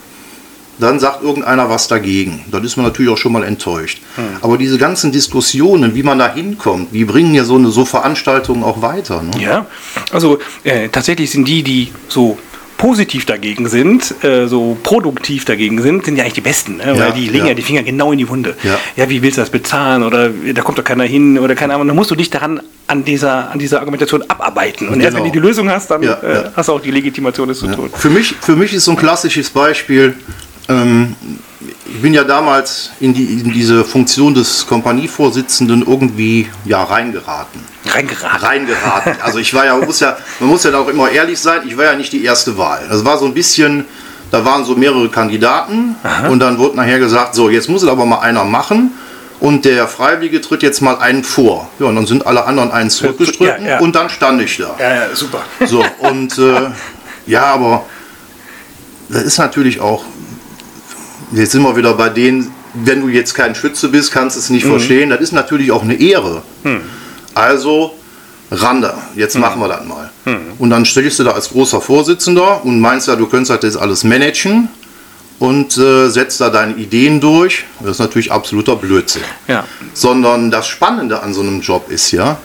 dann sagt irgendeiner was dagegen. Dann ist man natürlich auch schon mal enttäuscht. Hm. Aber diese ganzen Diskussionen, wie man da hinkommt, die bringen ja so eine so Veranstaltungen auch weiter. Ne? Ja, also äh, tatsächlich sind die, die so positiv dagegen sind, äh, so produktiv dagegen sind, sind ja eigentlich die Besten, ne? weil die legen ja. ja. die Finger genau in die Wunde. Ja. ja, wie willst du das bezahlen oder da kommt doch keiner hin oder keine Ahnung. Dann musst du dich daran an dieser, an dieser Argumentation abarbeiten. Und genau. erst wenn du die Lösung hast, dann ja, äh, hast du auch die Legitimation, das zu tun. Für mich, für mich ist so ein klassisches Beispiel, ähm, ich bin ja damals in, die, in, diese Funktion des Kompanievorsitzenden irgendwie ja, reingeraten. Reingeraten. Reingeraten. Also ich war ja, muss ja, man muss ja auch immer ehrlich sein, ich war ja nicht die erste Wahl. Das war so ein bisschen, da waren so mehrere Kandidaten Aha. und dann wurde nachher gesagt, so jetzt muss es aber mal einer machen und der Freiwillige tritt jetzt mal einen vor. Ja, und dann sind alle anderen einen zurückgestritten ja, ja. und dann stand ich da. Ja, ja, super. So, und äh, ja, aber das ist natürlich auch jetzt sind wir wieder bei denen, wenn du jetzt kein Schütze bist, kannst du es nicht mhm. verstehen. Das ist natürlich auch eine Ehre. Mhm. Also, Rande, jetzt mhm. machen wir das mal. Mhm. Und dann stellst du da als großer Vorsitzender und meinst ja, du könntest das jetzt alles managen und äh, setzt da deine Ideen durch. Das ist natürlich absoluter Blödsinn. Ja. Sondern das Spannende an so einem Job ist ja,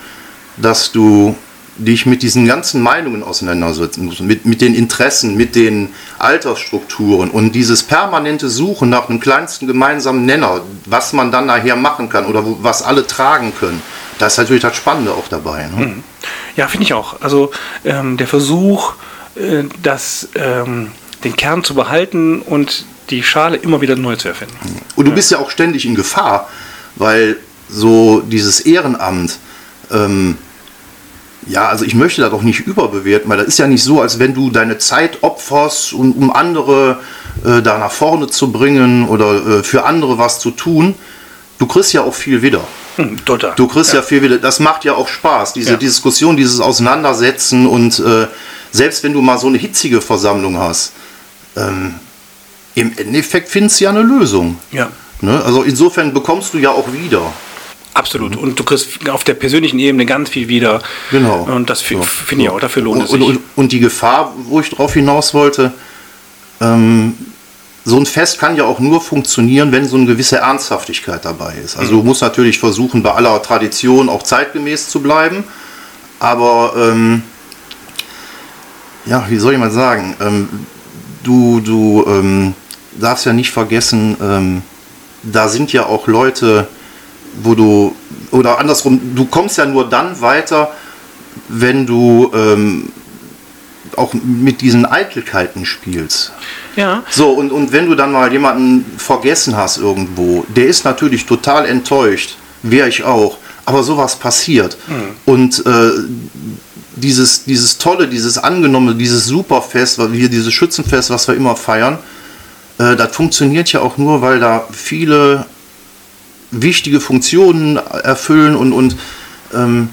dass du dich mit diesen ganzen Meinungen auseinandersetzen muss, mit, mit den Interessen, mit den Altersstrukturen und dieses permanente Suchen nach einem kleinsten gemeinsamen Nenner, was man dann nachher machen kann oder wo, was alle tragen können, das ist natürlich das Spannende auch dabei. Ne? Mhm. Ja, finde ich auch. Also ähm, der Versuch, äh, das, ähm, den Kern zu behalten und die Schale immer wieder neu zu erfinden. Und du ja. bist ja auch ständig in Gefahr, weil so dieses Ehrenamt, ähm, ja, also ich möchte das doch nicht überbewerten, weil das ist ja nicht so, als wenn du deine Zeit opferst, um, um andere äh, da nach vorne zu bringen oder äh, für andere was zu tun. Du kriegst ja auch viel wieder. Hm, total. Du kriegst ja. ja. viel wieder. Das macht ja auch Spaß, diese ja. Diskussion, dieses Auseinandersetzen und äh, selbst wenn du mal so eine hitzige Versammlung hast, ähm, im Endeffekt findest du ja eine Lösung. Ja. Ne? Also insofern bekommst du ja auch wieder. Absolut. Mhm. Und du kriegst auf der persönlichen Ebene ganz viel wieder. Genau. Und das finde find ich auch, dafür lohnt es sich. Und, und, die Gefahr, wo ich darauf hinaus wollte, ähm, so ein Fest kann ja auch nur funktionieren, wenn so eine gewisse Ernsthaftigkeit dabei ist. Also mhm. du musst natürlich versuchen, bei aller Tradition auch zeitgemäß zu bleiben. Aber ähm, ja, wie soll ich mal sagen, ähm, du, du ähm, darfst ja nicht vergessen, ähm, da sind ja auch Leute, wo du, oder andersrum, du kommst ja nur dann weiter, wenn du ähm, auch mit diesen Eitelkeiten spielst. Ja. So, und, und wenn du dann mal jemanden vergessen hast irgendwo, der ist natürlich total enttäuscht, wäre ich auch, aber sowas passiert. Und äh, dieses, dieses tolle, dieses angenommene, dieses Superfest, weil wir dieses Schützenfest, was wir immer feiern, äh, das funktioniert ja auch nur, weil da viele wichtige Funktionen erfüllen und, und ähm,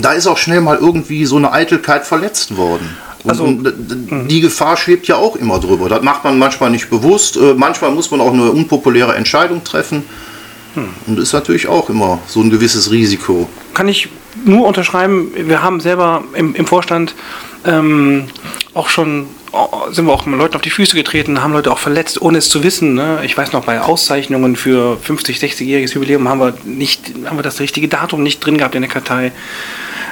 da ist auch schnell mal irgendwie so eine Eitelkeit verletzt worden. Und, Also- und, d- d- die Gefahr schwebt ja auch immer drüber. Das macht man manchmal nicht bewusst. Äh, Manchmal muss man auch eine unpopuläre Entscheidung treffen. Und ist natürlich auch immer so ein gewisses Risiko. kann ich nur unterschreiben. Wir haben selber im, im Vorstand ähm, auch schon oh, sind wir auch mal Leuten auf die Füße getreten, haben Leute auch verletzt, ohne es zu wissen. Ne? Ich weiß noch, bei Auszeichnungen für 50, 60-jähriges Jubiläum haben wir nicht, haben wir das richtige Datum nicht drin gehabt in der Kartei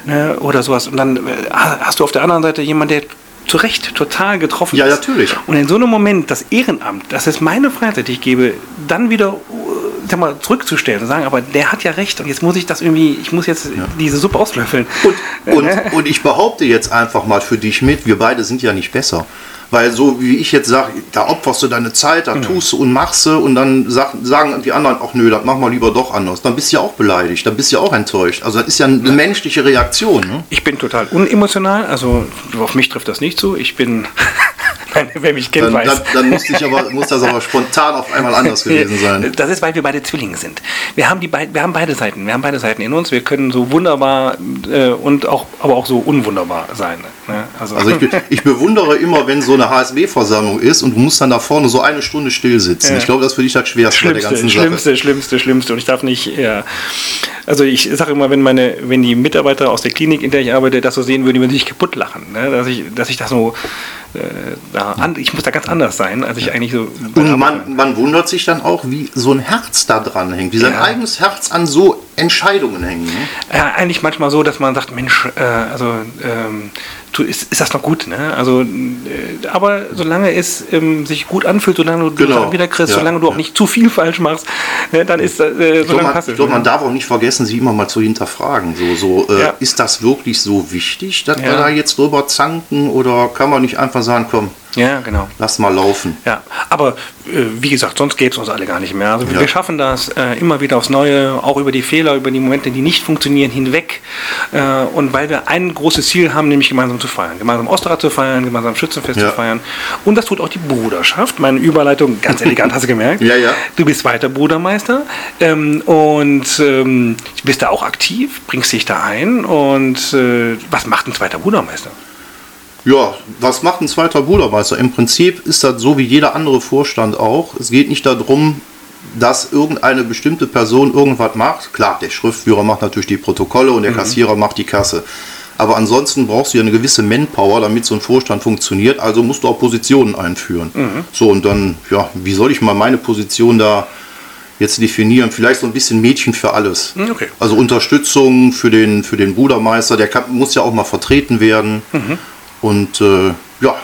ne? oder sowas. Und dann äh, hast du auf der anderen Seite jemanden, der zu Recht total getroffen Ja, ist. natürlich. Und in so einem Moment das Ehrenamt, das ist meine Freizeit, die ich gebe, dann wieder äh, mal, zurückzustellen und sagen, aber der hat ja recht und jetzt muss ich das irgendwie, ich muss jetzt diese Suppe auslöffeln. Und, und, und ich behaupte jetzt einfach mal für dich mit, wir beide sind ja nicht besser. Weil so wie ich jetzt sage, da opferst du deine Zeit, da tust du und machst du und dann sag, sagen die anderen, ach nö, das machen wir lieber doch anders. Dann bist du ja auch beleidigt, dann bist du ja auch enttäuscht. Also das ist ja eine menschliche Reaktion. Ne? Ich bin total unemotional, also auf mich trifft das nicht zu. Ich bin, wer mich kennt, Dann, weiß. dann, dann muss, ich aber, muss das aber spontan auf einmal anders gewesen sein. Das ist, weil wir beide Zwillinge sind. Wir haben, die beid, wir haben beide Seiten. Wir haben beide Seiten in uns. Wir können so wunderbar äh, und auch, aber auch so unwunderbar sein. Ne? Also, Also ich, be- ich bewundere immer, wenn so eine HSB-Versammlung ist und du musst dann da vorne so eine Stunde still sitzen. Ja. Ich glaube, das ist für dich das Schwerste bei der Schlimmste, ganzen Sache. schlimmste, schlimmste, schlimmste. Und ich darf nicht, ja. Also ich sage immer, wenn meine, wenn die Mitarbeiter aus der Klinik, in der ich arbeite, das so sehen würden, die würden sich kaputt lachen. Ne? Dass ich, dass ich das so, äh, da an, ich muss da ganz anders sein, als ich eigentlich so. Und man, man wundert sich dann auch, wie so ein Herz da dran hängt, wie sein Ja. eigenes Herz an so Entscheidungen hängt. Ne? Ja, eigentlich manchmal so, dass man sagt, Mensch, äh, also ähm, tu, ist, ist das noch gut, ne? Also, äh, aber solange es ähm, sich gut anfühlt, solange du Genau. Sachen wieder kriegst, Ja, solange du auch nicht zu viel falsch machst, ne, dann ist das, äh, Ich solange man, passt ich man darf auch nicht vergessen, sie immer mal zu hinterfragen. So, so äh, Ja. ist das wirklich so wichtig, dass wir da jetzt drüber zanken oder kann man nicht einfach sagen, komm, Ja, genau. lass mal laufen. Ja, aber äh, wie gesagt, sonst gäbe es uns alle gar nicht mehr. Also Ja. wir schaffen das äh, immer wieder aufs Neue, auch über die Fehler, über die Momente, die nicht funktionieren, hinweg. Äh, und weil wir ein großes Ziel haben, nämlich gemeinsam zu feiern. Gemeinsam Osterrad zu feiern, gemeinsam Schützenfest Ja. zu feiern. Und das tut auch die Bruderschaft. Meine Überleitung, ganz [laughs] elegant, hast du gemerkt. Ja, ja. Du bist weiter Brudermeister ähm, und ähm, bist da auch aktiv, bringst dich da ein. Und äh, was macht ein zweiter Brudermeister? Ja, was macht ein zweiter Brudermeister? Im Prinzip ist das so wie jeder andere Vorstand auch. Es geht nicht darum, dass irgendeine bestimmte Person irgendwas macht. Klar, der Schriftführer macht natürlich die Protokolle und der Kassierer macht die Kasse. Aber ansonsten brauchst du ja eine gewisse Manpower, damit so ein Vorstand funktioniert. Also musst du auch Positionen einführen. So, und dann, ja, wie soll ich mal meine Position da jetzt definieren? Vielleicht so ein bisschen Mädchen für alles. Hm, okay. Also Unterstützung für den, für den Brudermeister, der kann, muss ja auch mal vertreten werden. Und äh, ja,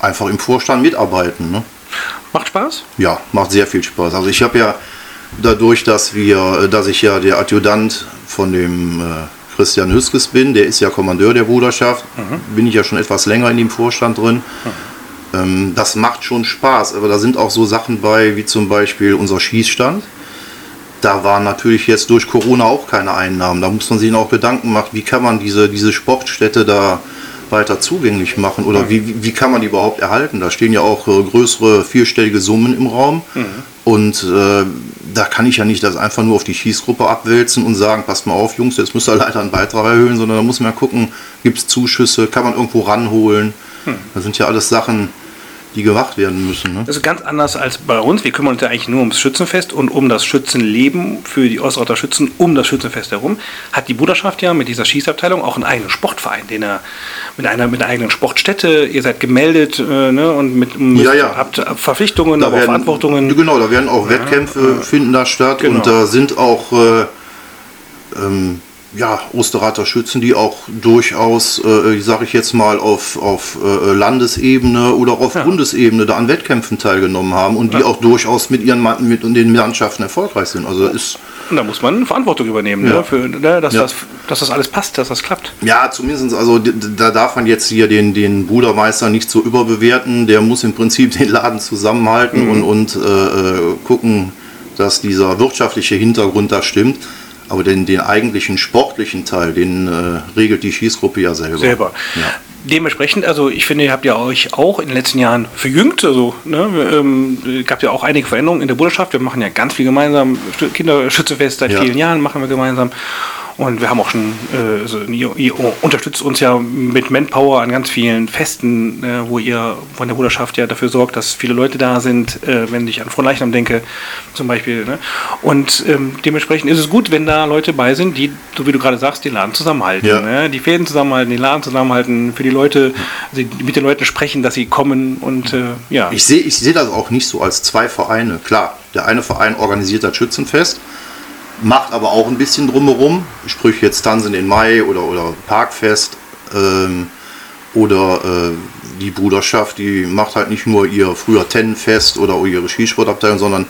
einfach im Vorstand mitarbeiten. Ne? Macht Spaß? Ja, macht sehr viel Spaß. Also ich habe ja dadurch, dass wir, äh, dass ich ja der Adjutant von dem äh, Christian Hüskes bin, der ist ja Kommandeur der Bruderschaft, bin ich ja schon etwas länger in dem Vorstand drin. Ähm, das macht schon Spaß, aber da sind auch so Sachen bei, wie zum Beispiel unser Schießstand. Da waren natürlich jetzt durch Corona auch keine Einnahmen. Da muss man sich auch Gedanken machen, wie kann man diese, diese Sportstätte da weiter zugänglich machen? Oder wie, wie- wie kann man die überhaupt erhalten? Da stehen ja auch äh, größere vierstellige Summen im Raum. Und äh, da kann ich ja nicht das einfach nur auf die Schießgruppe abwälzen und sagen, passt mal auf Jungs, jetzt müsst ihr leider einen Beitrag erhöhen, sondern da muss man gucken, gibt es Zuschüsse, kann man irgendwo ranholen. Das sind ja alles Sachen, die gemacht werden müssen. Ne? Das ist ganz anders als bei uns. Wir kümmern uns ja eigentlich nur ums Schützenfest und um das Schützenleben für die Osterauter Schützen um das Schützenfest herum. Hat die Bruderschaft ja mit dieser Schießabteilung auch einen eigenen Sportverein, den er mit einer, mit einer eigenen Sportstätte, ihr seid gemeldet äh, ne, und mit, mit Ja, ja. habt Verpflichtungen, aber auch Verantwortungen. Genau, da werden auch Wettkämpfe finden da statt Genau. und da sind auch äh, ähm, ja, Osterrater Schützen, die auch durchaus, äh, sage ich jetzt mal, auf, auf äh, Landesebene oder auf ja. Bundesebene da an Wettkämpfen teilgenommen haben und ja. die auch durchaus mit ihren mit den Mannschaften erfolgreich sind. Also ist und da muss man Verantwortung übernehmen, ja. ne, für, ne, dass, das, dass das alles passt, dass das klappt. Ja, zumindest, also da darf man jetzt hier den, den Brudermeister nicht so überbewerten. Der muss im Prinzip [laughs] den Laden zusammenhalten mhm. und, und äh, äh gucken, dass dieser wirtschaftliche Hintergrund da stimmt. Aber den, den eigentlichen sportlichen Teil, den äh, regelt die Schießgruppe ja selber. Selber. Ja. Dementsprechend, also ich finde, ihr habt ja euch auch in den letzten Jahren verjüngt. Also ne, ähm, gab ja auch einige Veränderungen in der Bruderschaft. Wir machen ja ganz viel gemeinsam. Kinderschützefest seit ja. vielen Jahren machen wir gemeinsam. Und wir haben auch schon, äh, also ihr, unterstützt uns ja mit Manpower an ganz vielen Festen, äh, wo ihr von der Bruderschaft ja dafür sorgt, dass viele Leute da sind, äh, wenn ich an Fronleichnam denke, zum Beispiel. Ne? Und ähm, dementsprechend ist es gut, wenn da Leute bei sind, die, so wie du gerade sagst, den Laden zusammenhalten. Ja. Ne? Die Fäden zusammenhalten, den Laden zusammenhalten, für die Leute, also mit den Leuten sprechen, dass sie kommen und äh, ja. Ich sehe ich seh das auch nicht so als zwei Vereine. Klar, der eine Verein organisiert das Schützenfest macht aber auch ein bisschen drumherum, sprich jetzt Tanzen in Mai oder, oder Parkfest ähm, oder äh, die Bruderschaft, die macht halt nicht nur ihr früher Tennenfest oder ihre Skisportabteilung, sondern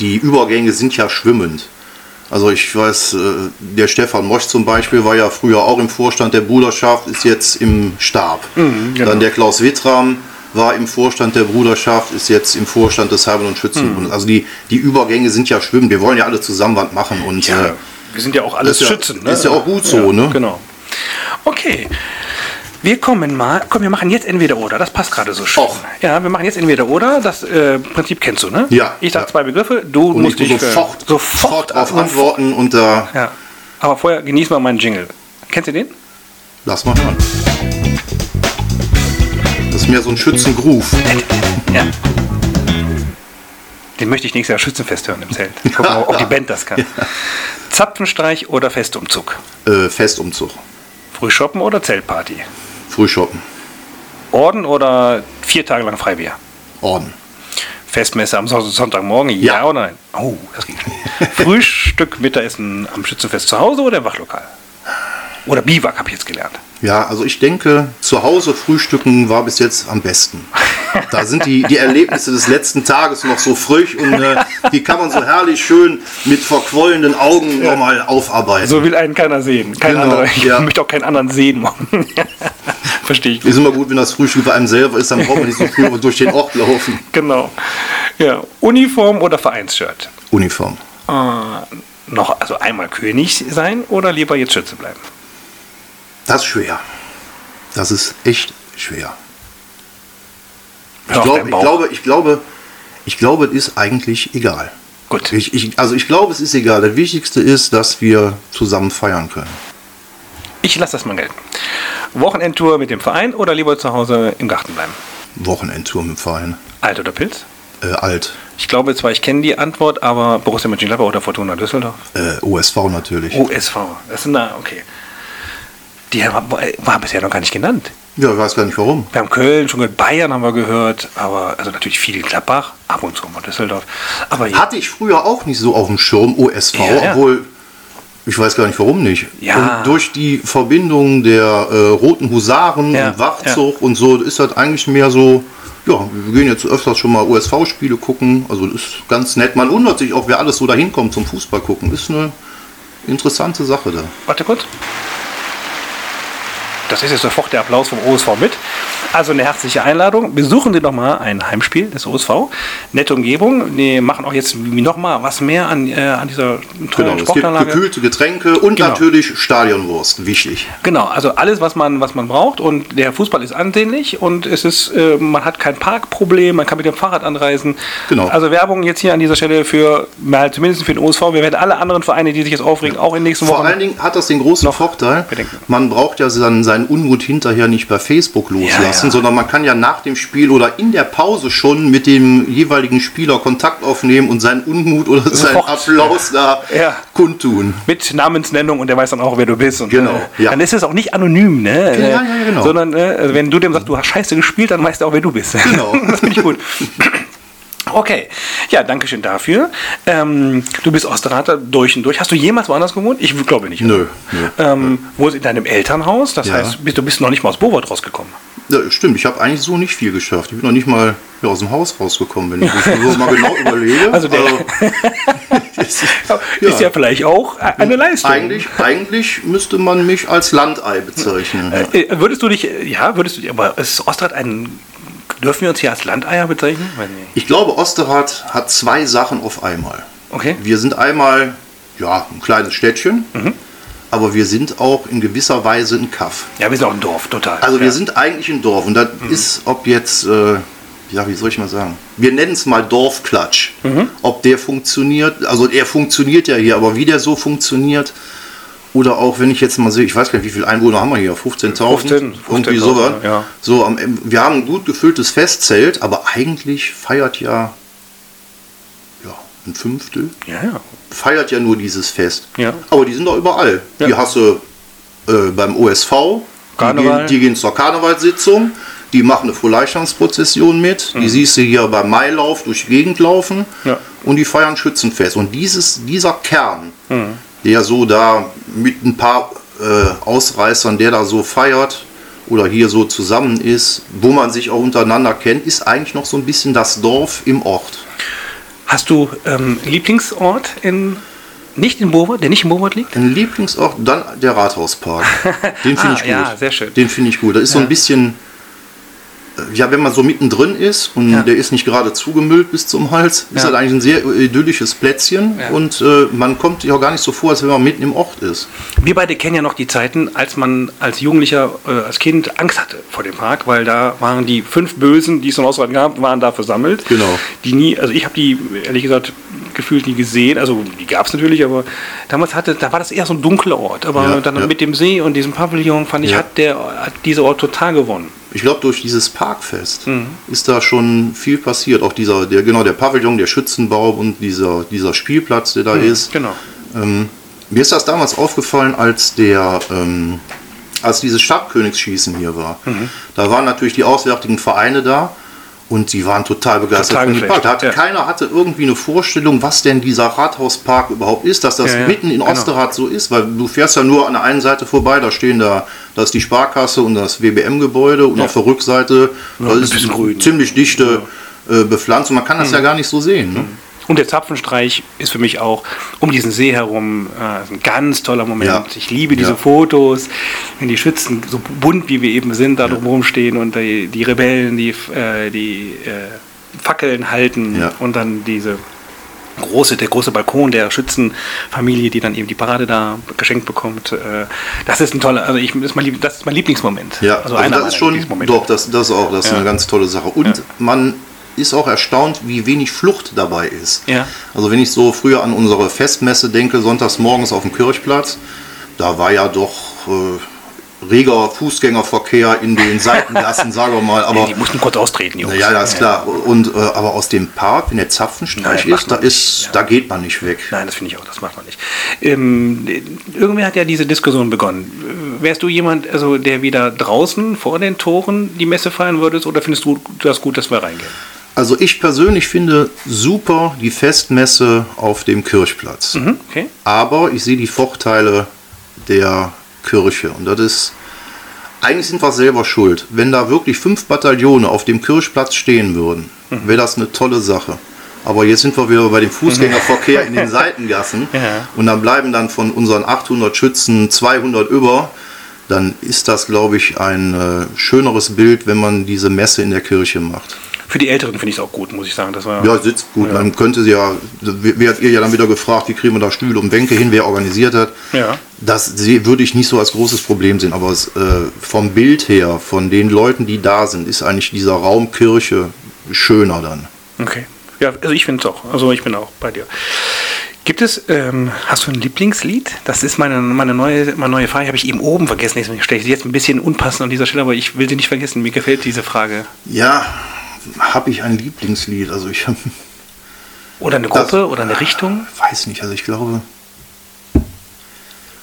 die Übergänge sind ja schwimmend. Also ich weiß, äh, der Stefan Mosch zum Beispiel war ja früher auch im Vorstand der Bruderschaft, ist jetzt im Stab. Mhm, genau. Dann der Klaus Wittram, war im Vorstand der Bruderschaft, ist jetzt im Vorstand des Heilbronn- und Schützenbundes. Hm. Also die, die Übergänge sind ja schwimmen. Wir wollen ja alle zusammen was machen. Und, ja, äh, wir sind ja auch alles Schützen. Ja, ne? Ist ja auch gut so. Ja, ne? Genau. Okay. Wir kommen mal, komm, wir machen jetzt entweder oder. Das passt gerade so schön. Och. Ja, wir machen jetzt entweder oder. Das äh, Prinzip kennst du, ne? Ja. Ich sag ja. zwei Begriffe, du und musst dich sofort, sofort, sofort auf antworten und da. Äh, ja. Aber vorher genieß mal meinen Jingle. Kennst du den? Lass mal hören. Das ist mehr so ein Schützengruf. Ja. Den möchte ich nächstes Jahr Schützenfest hören im Zelt. [laughs] Gucken, ja. ob die Band das kann. Ja. Zapfenstreich oder Festumzug? Äh, Festumzug. Frühshoppen oder Zeltparty? Frühshoppen. Orden oder vier Tage lang Freibier? Orden. Festmesse am Sonntagmorgen? Ja, ja oder nein? Oh, das ging schon. [laughs] Frühstück, Mittagessen am Schützenfest zu Hause oder im Wachlokal? Oder Biwak habe ich jetzt gelernt. Ja, also ich denke, zu Hause frühstücken war bis jetzt am besten. Da sind die, die Erlebnisse des letzten Tages noch so frisch und äh, die kann man so herrlich schön mit verquollenen Augen nochmal aufarbeiten. So will einen keiner sehen. Kein genau, anderer. [laughs] Ich ja. möchte auch keinen anderen sehen. [laughs] Verstehe ich. Ist immer gut, wenn das Frühstück bei einem selber ist, dann braucht man nicht so früh durch den Ort laufen. Genau. Ja. Uniform oder Vereinsshirt? Uniform. Äh, noch also einmal König sein oder lieber jetzt Schütze bleiben? Das ist schwer. Das ist echt schwer. Ich, glaub, ich glaube, ich glaube, ich glaube, es ist eigentlich egal. Gut. Ich, ich, also ich glaube, es ist egal. Das Wichtigste ist, dass wir zusammen feiern können. Ich lasse das mal gelten. Wochenendtour mit dem Verein oder lieber zu Hause im Garten bleiben? Wochenendtour mit dem Verein. Alt oder Pilz? Äh, alt. Ich glaube zwar, ich kenne die Antwort, aber Borussia Mönchengladbach oder Fortuna Düsseldorf? Äh, OSV natürlich. OSV. Das sind da, okay. Die war, war bisher noch gar nicht genannt. Ja, ich weiß gar nicht warum. Wir haben Köln, schon gehört, Bayern haben wir gehört, aber also natürlich viel Gladbach, ab und zu mal Düsseldorf. Aber Hatte ich früher auch nicht so auf dem Schirm, OSV, ja, obwohl ich weiß gar nicht warum nicht. Ja. Und durch die Verbindung der äh, Roten Husaren ja, und Wachzug ja. und so ist das eigentlich mehr so, ja, wir gehen jetzt öfters schon mal OSV-Spiele gucken. Also das ist ganz nett. Man wundert sich auch, wer alles so dahin kommt zum Fußball gucken. Ist eine interessante Sache da. Warte kurz. Das ist jetzt sofort der Applaus vom OSV mit. Also eine herzliche Einladung. Besuchen Sie doch mal ein Heimspiel des OSV. Nette Umgebung. Die machen auch jetzt noch mal was mehr an, äh, an dieser tollen genau, Sportanlage. Es gibt gekühlte Getränke und genau. natürlich Stadionwurst. Wichtig. Genau, also alles, was man, was man braucht. Und der Fußball ist ansehnlich und es ist, äh, man hat kein Parkproblem, man kann mit dem Fahrrad anreisen. Genau. Also Werbung jetzt hier an dieser Stelle für, mal zumindest für den OSV. Wir werden alle anderen Vereine, die sich jetzt aufregen, auch in den nächsten Wochen. Vor allen Dingen hat das den großen Vorteil, bedenken. man braucht ja seinen, seinen Unmut hinterher nicht bei Facebook loslassen, ja, ja. sondern man kann ja nach dem Spiel oder in der Pause schon mit dem jeweiligen Spieler Kontakt aufnehmen und seinen Unmut oder [laughs] seinen Applaus da ja. kundtun. Mit Namensnennung und der weiß dann auch, wer du bist. Und, genau. Äh, dann ist es auch nicht anonym, ne? Ja, ja, genau. Sondern äh, wenn du dem sagst, du hast scheiße gespielt, dann weißt du auch, wer du bist. Genau. [laughs] das finde ich gut. [laughs] Okay, ja, danke schön dafür. Ähm, du bist Osterrater durch und durch. Hast du jemals woanders gewohnt? Ich glaube nicht. Nö, nö. Ähm, wo ist in deinem Elternhaus? Das Ja. heißt, bist, du bist noch nicht mal aus Bovard rausgekommen. Ja, stimmt, ich habe eigentlich so nicht viel geschafft. Ich bin noch nicht mal ja, aus dem Haus rausgekommen, wenn ich das mal genau [laughs] überlege. Also der- [laughs] das ist, Ist ja vielleicht auch eine Leistung. eigentlich, eigentlich müsste man mich als Landei bezeichnen. Äh, würdest du dich, ja, würdest du, aber ist Osterrad ein, dürfen wir uns hier als Landeier bezeichnen? Ich glaube, Osterrad hat zwei Sachen auf einmal. Okay. Wir sind einmal ja, ein kleines Städtchen, Mhm. aber wir sind auch in gewisser Weise ein Kaff. Ja, wir sind auch ein Dorf, total. Also ja. wir sind eigentlich ein Dorf und das Mhm. ist, ob jetzt, äh, ja, wie soll ich mal sagen, wir nennen es mal Dorfklatsch. Mhm. Ob der funktioniert, also er funktioniert ja hier, aber wie der so funktioniert, oder auch wenn ich jetzt mal sehe, ich weiß gar nicht, wie viele Einwohner haben wir hier, 15.000? 15, irgendwie 15.000, sowas. ja. So, am, wir haben ein gut gefülltes Festzelt, aber eigentlich feiert ja, ja ein Fünftel ja, ja. feiert ja nur dieses Fest. Ja. Aber die sind doch überall. Ja. Die hast du äh, beim OSV, die gehen, die gehen zur Karnevalssitzung, die machen eine Frohleichnamsprozession mit, die siehst du hier beim Mailauf durch die Gegend laufen Mhm. Ja. und die feiern Schützenfest. Und dieses, dieser Kern, Mhm. Der so da mit ein paar äh, Ausreißern, der da so feiert oder hier so zusammen ist, wo man sich auch untereinander kennt, ist eigentlich noch so ein bisschen das Dorf im Ort. Hast du ähm, Lieblingsort in, nicht in Bovard, der nicht in Bovard liegt? Ein Lieblingsort, dann der Rathauspark. [laughs] Den finde Ah, ich gut. ja, sehr schön. Den finde ich gut. Das ist so Ja. ein bisschen, ja, wenn man so mittendrin ist und Ja. der ist nicht gerade zugemüllt bis zum Hals, ist Ja. das eigentlich ein sehr idyllisches Plätzchen Ja. und äh, man kommt sich auch gar nicht so vor, als wenn man mitten im Ort ist. Wir beide kennen ja noch die Zeiten, als man als Jugendlicher, äh, als Kind Angst hatte vor dem Park, weil da waren die fünf Bösen, die es in Ausland gab, waren da versammelt. Genau. Die nie, also ich habe die ehrlich gesagt gefühlt nie gesehen, also die gab es natürlich, aber damals hatte, da war das eher so ein dunkler Ort. Aber Ja, dann ja. mit dem See und diesem Pavillon fand ich, Ja. hat der hat dieser Ort total gewonnen. Ich glaube, durch dieses Parkfest Mhm. ist da schon viel passiert. Auch dieser, der, genau, der Pavillon, der Schützenbaum und dieser, dieser Spielplatz, der da ist. Genau. Ähm, mir ist das damals aufgefallen, als der, ähm, als dieses Stabkönigsschießen hier war. Mhm. Da waren natürlich die auswärtigen Vereine da und die waren total begeistert Total von dem Park. Da hatte, ja. Keiner hatte irgendwie eine Vorstellung, was denn dieser Rathauspark überhaupt ist, dass das Ja, ja, mitten in genau. Osterrad so ist, weil du fährst ja nur an der einen Seite vorbei, da stehen da, da ist die Sparkasse und das WBM-Gebäude und auf der Rückseite da ein ist bisschen grün. ziemlich dichte äh, Bepflanzung. Man kann das ja gar nicht so sehen. Ne? Und der Zapfenstreich ist für mich auch um diesen See herum äh, ein ganz toller Moment. Ja. Ich liebe diese Ja. Fotos, wenn die Schützen so bunt wie wir eben sind, da drumherum stehen und die, die Rebellen, die, äh, die äh, Fackeln halten Ja. und dann diese große, der große Balkon der Schützenfamilie, die dann eben die Parade da geschenkt bekommt. Äh, das ist ein toller, also ich, das, ist mein, das ist mein Lieblingsmoment. Ja, also, also, einer das ist schon, doch, das, das auch, das ist Ja. eine ganz tolle Sache. Und Ja. man ist auch erstaunt, wie wenig Flucht dabei ist. Ja. Also wenn ich so früher an unsere Festmesse denke, sonntags morgens auf dem Kirchplatz, da war ja doch äh, reger Fußgängerverkehr in den Seitengassen, [laughs] sagen wir mal. Aber die mussten kurz austreten, Jungs. ja, das ist klar. Und äh, aber aus dem Park, wenn der Zapfenstreich Nein, ist, da ist, ja. da geht man nicht weg. Nein, das finde ich auch, das macht man nicht. Ähm, irgendwer hat ja diese Diskussion begonnen. Wärst du jemand, also der wieder draußen vor den Toren die Messe feiern würdest oder findest du das gut, dass wir reingehen? Also ich persönlich finde super die Festmesse auf dem Kirchplatz. Mhm, okay. Aber ich sehe die Vorteile der Kirche. Und das ist, eigentlich sind wir selber schuld. Wenn da wirklich fünf Bataillone auf dem Kirchplatz stehen würden, Mhm. wäre das eine tolle Sache. Aber jetzt sind wir wieder bei dem Fußgängerverkehr in den Seitengassen. [laughs] Ja. Und dann bleiben dann von unseren 800 Schützen 200 über. Dann ist das, glaube ich, ein äh, schöneres Bild, wenn man diese Messe in der Kirche macht. Für die Älteren finde ich es auch gut, muss ich sagen. Das war, Ja, sitzt gut. Ja. Man könnte sie ja, werdet ihr ja dann wieder gefragt, wie kriegen wir da Stühle und Bänke hin, wer organisiert hat. Ja. Das würde ich nicht so als großes Problem sehen, aber es, äh, vom Bild her, von den Leuten, die da sind, ist eigentlich dieser Raum Kirche schöner dann. Okay. Ja, also ich finde es auch. Also ich bin auch bei dir. Gibt es, ähm, hast du ein Lieblingslied? Das ist meine, meine neue, meine neue Frage, habe ich eben oben vergessen. Deswegen stelle ich sie jetzt ein bisschen unpassend an dieser Stelle, aber ich will sie nicht vergessen. Mir gefällt diese Frage. Ja, habe ich ein Lieblingslied? Also ich Oder eine Das- Gruppe oder eine Richtung? weiß nicht, also ich glaube,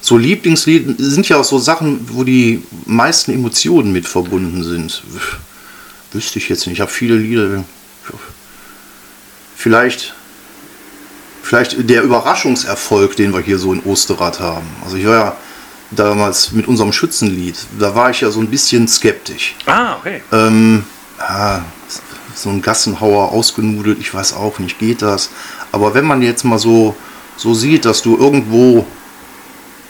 so Lieblingslied sind ja auch so Sachen, wo die meisten Emotionen mit verbunden sind. Wüsste ich jetzt nicht. Ich habe viele Lieder. vielleicht, vielleicht der Überraschungserfolg, den wir hier so in Osterrad haben. Also ich war ja damals mit unserem Schützenlied, da war ich ja so ein bisschen skeptisch. Ah, okay. Ähm, ja, so ein Gassenhauer ausgenudelt, ich weiß auch nicht, geht das? Aber wenn man jetzt mal so, so sieht, dass du irgendwo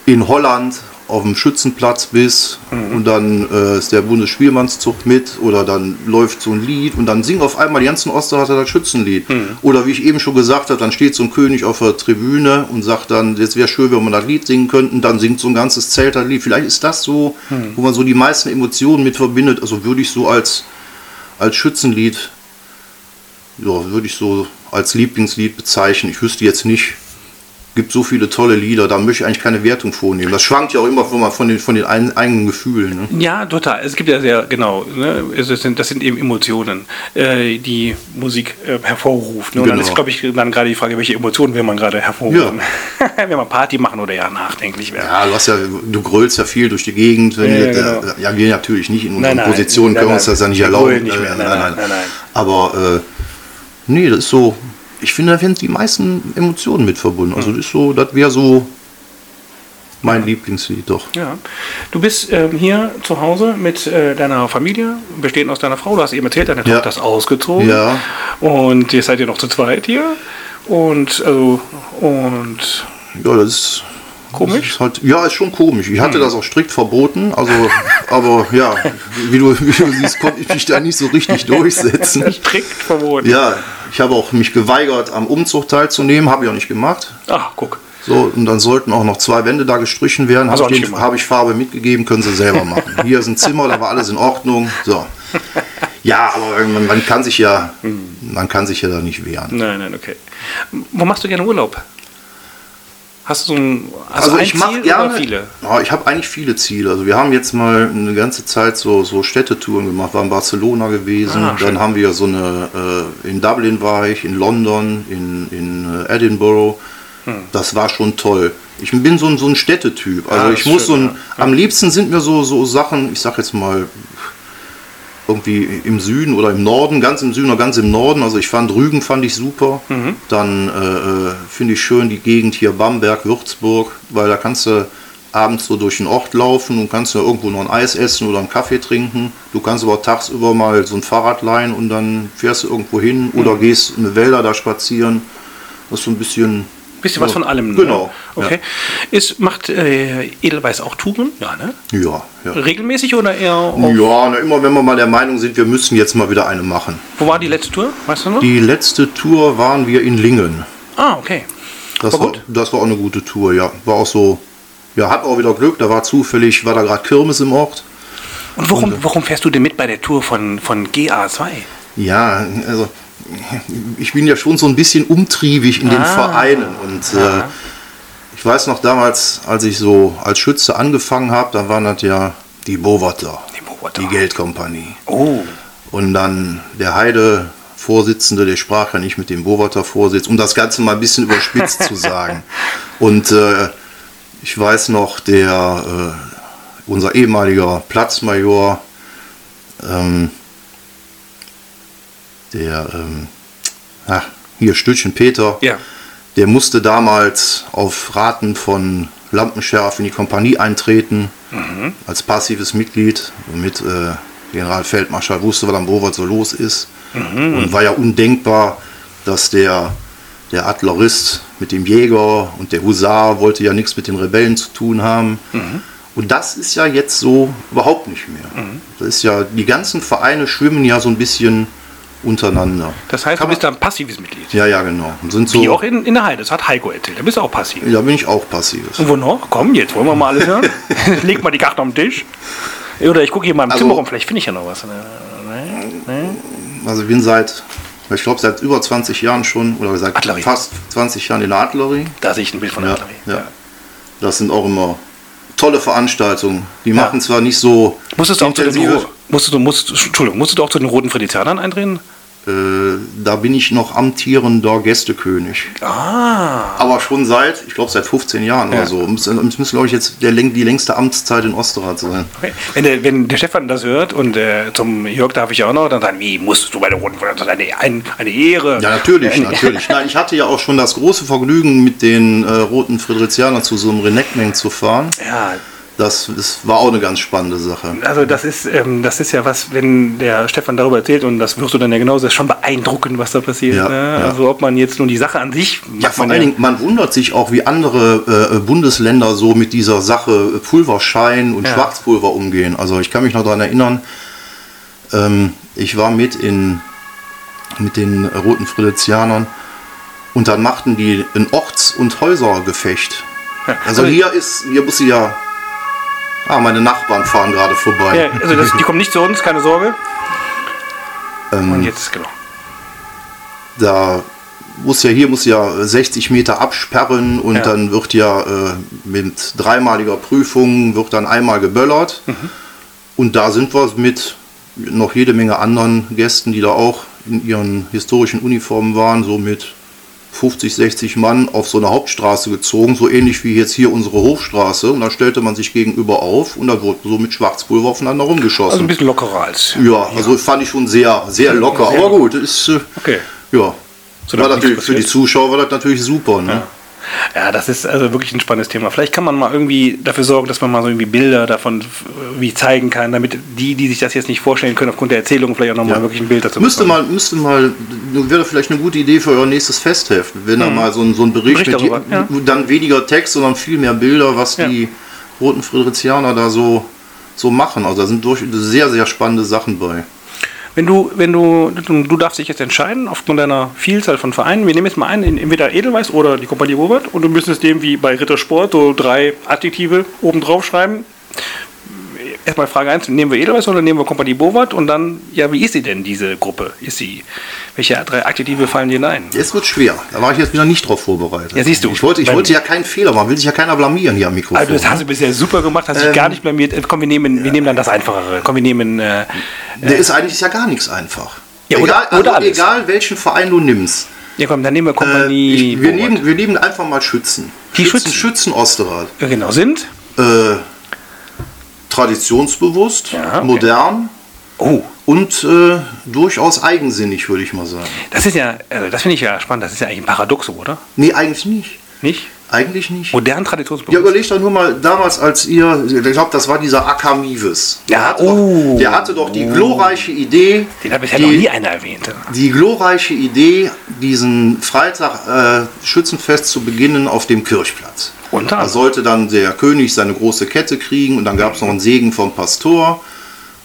in Holland auf dem Schützenplatz bist Mhm. und dann äh, ist der Bundesspielmannszug mit oder dann läuft so ein Lied und dann singen auf einmal die ganzen Osterhatter das Schützenlied. Mhm. Oder wie ich eben schon gesagt habe, dann steht so ein König auf der Tribüne und sagt dann, jetzt wäre schön, wenn wir das Lied singen könnten, dann singt so ein ganzes Zelt das Lied. Vielleicht ist das so, Mhm. wo man so die meisten Emotionen mit verbindet. Also würde ich so als, als Schützenlied, ja, würde ich so als Lieblingslied bezeichnen. Ich wüsste jetzt nicht, gibt so viele tolle Lieder, da möchte ich eigentlich keine Wertung vornehmen. Das schwankt ja auch immer von, von den, von den ein- eigenen Gefühlen. Ne? Ja, total. Es gibt ja sehr, genau, ne? sind, das sind eben Emotionen, äh, die Musik äh, hervorruft. Ne? Und dann Genau. ist, glaube ich, dann gerade die Frage, welche Emotionen will man gerade hervorrufen. [laughs] will man Party machen oder ja nachdenklich werden? Ja, du hast ja, du grölst ja viel durch die Gegend. Wenn Ja, wir, genau. ja, wir natürlich nicht in unseren Nein, nein, Positionen nein, können wir uns das ja nicht erlauben. nicht mehr. Nein, nein, nein, nein. Aber äh, nee, das ist so. Ich finde, da werden die meisten Emotionen mit verbunden. Also das ist so, das wäre so mein Lieblingslied, doch. Ja. Du bist ähm, hier zu Hause mit äh, deiner Familie, bestehend aus deiner Frau. Du hast eben erzählt, deine Ja. Tochter ist ausgezogen. Ja. Und jetzt seid ihr noch zu zweit hier. Und, also, und Ja, das ist. Komisch? Hm. Das ist halt, ja, ist schon komisch. Ich hatte das auch strikt verboten. Also, aber ja, wie du, wie du siehst, konnte ich mich da nicht so richtig durchsetzen. [laughs] strikt verboten. Ja, ich habe auch mich geweigert, am Umzug teilzunehmen. Habe ich auch nicht gemacht. Ach, guck. So, und dann sollten auch noch zwei Wände da gestrichen werden. Habe ich, habe ich Farbe mitgegeben, können sie selber machen. [laughs] Hier ist ein Zimmer, da war alles in Ordnung. So. Ja, aber man, man kann sich ja, Hm. man kann sich ja da nicht wehren. Nein, nein, okay. Wo machst du gerne Urlaub? Hast du so ein, Also ein ich Ziel gerne. oder viele? Ja, ich habe eigentlich viele Ziele. Also wir haben jetzt mal eine ganze Zeit so, so Städtetouren gemacht. War in Barcelona gewesen. Ah, dann haben wir so eine äh, in Dublin war ich, in London, in, in äh, Edinburgh. Hm. Das war schon toll. Ich bin so ein, so ein Städtetyp. Also Ah, das ich muss schön, so ein, ja. am liebsten sind mir so, so Sachen, ich sag jetzt mal irgendwie im Süden oder im Norden, ganz im Süden oder ganz im Norden. Also ich fand Rügen fand ich super. Mhm. Dann äh, äh, finde ich schön die Gegend hier Bamberg, Würzburg, weil da kannst du abends so durch den Ort laufen und kannst du irgendwo noch ein Eis essen oder einen Kaffee trinken. Du kannst aber tagsüber mal so ein Fahrrad leihen und dann fährst du irgendwo hin oder Mhm. gehst in die Wälder da spazieren. Das ist so ein bisschen Bisschen was so- von allem. Ne? Genau. Okay. Ist, macht äh, Edelweiß auch Touren? Ja, ne? Ja, ja. Regelmäßig oder eher Ja, na, immer wenn wir mal der Meinung sind, wir müssen jetzt mal wieder eine machen. Wo war die letzte Tour? Weißt du noch? Die letzte Tour waren wir in Lingen. ah, okay. Das War war, das war auch eine gute Tour, ja. War auch so, ja, hat auch wieder Glück, da war zufällig, war da gerade Kirmes im Ort. Und warum, warum fährst du denn mit bei der Tour von, von GA2? Ja, also ich bin ja schon so ein bisschen umtriebig in den Ah. Vereinen und äh, ich weiß noch damals, als ich so als Schütze angefangen habe, da waren das ja die Bowater, Die Bowater. die Geldkompanie. Oh, Und dann der Heide Vorsitzende, der sprach ja nicht mit dem Bowater Vorsitz, um das Ganze mal ein bisschen überspitzt zu sagen. [laughs] Und äh, ich weiß noch, der äh, unser ehemaliger Platzmajor, ähm, der ähm, ach, hier Stückchen Peter, ja. der musste damals auf Raten von Lampenschärf in die Kompanie eintreten, als passives Mitglied, mit äh, Generalfeldmarschall wusste, was am Bovert so los ist. Und war ja undenkbar, dass der, der Artillerist mit dem Jäger und der Husar wollte ja nichts mit den Rebellen zu tun haben. Und das ist ja jetzt so überhaupt nicht mehr. Das ist ja, die ganzen Vereine schwimmen ja so ein bisschen untereinander. Das heißt, Kann du bist ein passives Mitglied. Ja, ja, genau. Und sind so, Wie auch in, in der Heide. Das hat Heiko erzählt. Da bist du auch passiv. da bin ich auch passives. Und wo noch? Komm, jetzt wollen wir mal alles hören. [laughs] [laughs] Leg mal die Karte auf den Tisch. Oder ich gucke hier mal im Also- Zimmer rum. Vielleicht finde ich ja noch was. Ne? Ne? Also ich bin seit, ich glaube seit über 20 Jahren schon, oder seit Artillerie. fast 20 Jahren in der Artillerie. Da sehe ich ein Bild von der Ja, Artillerie. ja. Das sind auch immer tolle Veranstaltungen. Die machen zwar nicht so Musstest du auch zu intensive- musstest du, musst, Entschuldigung, musstest du auch zu den roten Friedrichianern eintreten? Äh, da bin ich noch amtierender Gästekönig. Ah. Aber schon seit, ich glaube, seit 15 Jahren Ja. oder so. Es müsste, glaube ich, jetzt der, die längste Amtszeit in Osterrad sein. Okay. Wenn, der, wenn der Stefan das hört und äh, zum Jörg darf ich auch noch, dann sagen, wie musst du bei der Roten ist eine, ein, eine Ehre. Ja, natürlich, Eine- natürlich. [laughs] Nein, ich hatte ja auch schon das große Vergnügen, mit den äh, Roten Friedrichianern zu so einem Renekmeng zu fahren. Ja, Das, das war auch eine ganz spannende Sache. also das ist, ähm, das ist ja was, wenn der Stefan darüber erzählt und das wirst du dann ja genauso, ist schon beeindruckend, was da passiert. Ja, ne? ja. Also ob man jetzt nur die Sache an sich Ja, vor allen Dingen, man wundert sich auch, wie andere äh, Bundesländer so mit dieser Sache äh, Pulverschein und Ja. Schwarzpulver umgehen. Also ich kann mich noch daran erinnern, ähm, ich war mit in mit den Roten Friedrichianern und dann machten die ein Orts- und Häusergefecht. Also hier ist, hier muss ich ja. Ah, meine Nachbarn fahren gerade vorbei. Ja, also das, die kommen nicht zu uns, keine Sorge. Ähm, Und jetzt, genau. da muss ja hier muss ja 60 Meter absperren und Ja. dann wird ja äh, mit dreimaliger Prüfung wird dann einmal geböllert. Mhm. Und da sind wir mit noch jede Menge anderen Gästen, die da auch in ihren historischen Uniformen waren, so mit 50, 60 Mann auf so eine Hauptstraße gezogen, so ähnlich wie jetzt hier unsere Hofstraße. Und da stellte man sich gegenüber auf und da wurde so mit Schwarzpulver aufeinander rumgeschossen. Also ein bisschen lockerer als. Ja, also fand ich schon sehr, sehr locker. Sehr aber gut, ist, äh, Okay. ja. So, war natürlich, für die. Zuschauer war das natürlich super. Ne? Ja, das ist also wirklich ein spannendes Thema. Vielleicht kann man mal irgendwie dafür sorgen, dass man mal so irgendwie Bilder davon wie zeigen kann, damit die, die sich das jetzt nicht vorstellen können, aufgrund der Erzählung vielleicht auch nochmal Ja. wirklich ein Bild dazu Müsste bekommen. mal, müsste mal, wäre vielleicht eine gute Idee für euer nächstes Festheft, wenn da mal so ein, so ein Bericht. Bericht mit darüber, je- ja. dann weniger Text, sondern viel mehr Bilder, was Ja. die roten Friedrichianer da so, so machen. Also da sind durch sehr, sehr spannende Sachen bei. Wenn du, wenn du, du, darfst dich jetzt entscheiden, aufgrund deiner Vielzahl von Vereinen, wir nehmen jetzt mal einen, entweder Edelweiß oder die Kompanie Robert und du müsstest dem wie bei Rittersport so drei Adjektive oben drauf schreiben. Erstmal Frage 1, nehmen wir Edelweiß oder nehmen wir Kompanie Bowart? Und dann, ja, wie ist sie denn, diese Gruppe? Ist sie, welche drei Adjektive fallen dir ein? Jetzt wird schwer. Da war ich jetzt wieder nicht drauf vorbereitet. Ja, siehst du. Ich wollte, ich wollte ja keinen Fehler machen, will sich ja keiner blamieren hier am Mikrofon. Also das hast du bisher super gemacht, hast dich Ähm, gar nicht blamiert. Äh, Komm, wir nehmen, wir nehmen dann das Einfachere. Komm, wir nehmen, äh, Der ist eigentlich ist ja gar nichts einfach. Ja, oder- egal, oder also egal welchen Verein du nimmst. ja komm, dann nehmen wir Äh, Kompanie ich, wir, nehmen, wir nehmen einfach mal Schützen. Die Schützen, Schützen. Schützen Osterrad. Ja, genau, sind? Äh, traditionsbewusst, Ja, okay. modern Oh, und äh, durchaus eigensinnig, würde ich mal sagen. das ist ja, also das finde ich ja spannend, das ist ja eigentlich ein Paradoxo, oder? Nee, eigentlich nicht. Nicht? Eigentlich nicht. Modern Ja, traditionsbewusst. überlegt doch nur mal damals, als ihr, ich glaube, das war dieser Akamives. Der, Ja, hatte oh. doch, der hatte doch die glorreiche Idee, Den hat bisher die, noch nie einer erwähnt. die glorreiche Idee, diesen Freitag äh, Schützenfest zu beginnen auf dem Kirchplatz. Und Da dann? sollte dann der König seine große Kette kriegen und dann gab es noch einen Segen vom Pastor.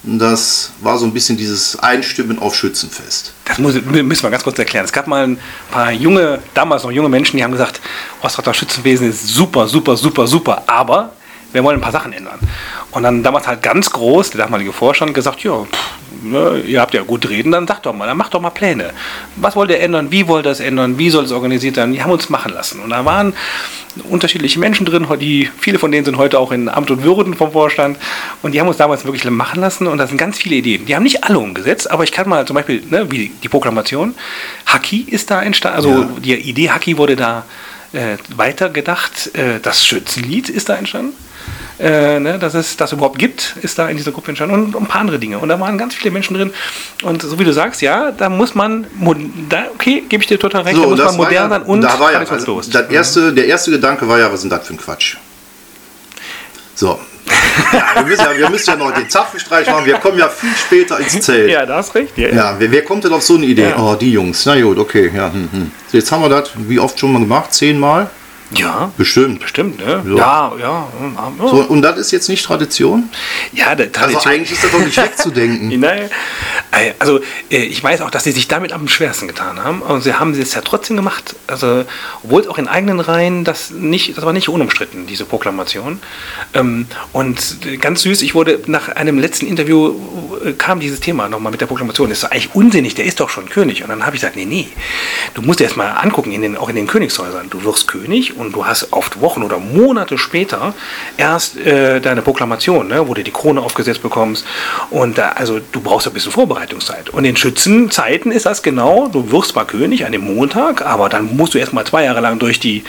Das war so ein bisschen dieses Einstimmen auf Schützenfest. Das muss, müssen wir ganz kurz erklären. Es gab mal ein paar junge, damals noch junge Menschen, die haben gesagt, Ostrater Schützenwesen ist super, super, super, super, aber wir wollen ein paar Sachen ändern. Und dann damals halt ganz groß, der damalige Vorstand, gesagt, ja, pff, ne, ihr habt ja gut reden, dann sagt doch mal, dann macht doch mal Pläne. Was wollt ihr ändern? Wie wollt ihr es ändern? Wie soll es organisiert werden? Die haben uns machen lassen. Und da waren unterschiedliche Menschen drin, die, viele von denen sind heute auch in Amt und Würden vom Vorstand und die haben uns damals wirklich machen lassen und da sind ganz viele Ideen. Die haben nicht alle umgesetzt, aber ich kann mal zum Beispiel, ne, wie die Proklamation, Haki ist da entstanden, also Ja. die Idee Haki wurde da äh, weitergedacht, äh, das Schützenlied ist da entstanden. Äh, ne, dass es das überhaupt gibt, ist da in dieser Gruppe entstanden und ein paar andere Dinge. Und da waren ganz viele Menschen drin. Und so wie du sagst, ja, da muss man, da, okay, gebe ich dir total recht, da muss man modern sein und da war ja, also, das erste, der erste Gedanke war ja, was ist denn das für ein Quatsch? So. [laughs] Ja, wir, müssen ja, wir müssen ja noch den Zapfenstreich machen, wir kommen ja viel später ins Zelt. ja, da hast recht. Ja, ja. Ja, wer, wer kommt denn auf so eine Idee? Ja. Oh, die Jungs. Na gut, okay. Ja, hm, hm. So, jetzt haben wir das, wie oft schon mal gemacht? Zehnmal? Ja Bestimmt. bestimmt, ne? So. Ja, ja. ja. So, und das ist jetzt nicht Tradition? ja der Also Tradition. eigentlich ist das doch nicht [laughs] wegzudenken. Nein. Also äh, ich weiß auch, dass sie sich damit am schwersten getan haben. Und sie haben es ja trotzdem gemacht. Also obwohl es auch in eigenen Reihen das nicht, das war nicht unumstritten, diese Proklamation. Ähm, Und ganz süß, ich wurde nach einem letzten Interview äh, kam dieses Thema nochmal mit der Proklamation. Das ist doch eigentlich unsinnig, der ist doch schon König. Und dann habe ich gesagt, nee, nee, du musst dir erst mal angucken, in den, auch in den Königshäusern. Du wirst König und du hast oft Wochen oder Monate später erst äh, deine Proklamation, ne, wo du die Krone aufgesetzt bekommst. Und da, also du brauchst ein bisschen Vorbereitungszeit. Und in Schützenzeiten ist das genau, du wirst mal König an dem Montag, aber dann musst du erst mal zwei Jahre lang durch die...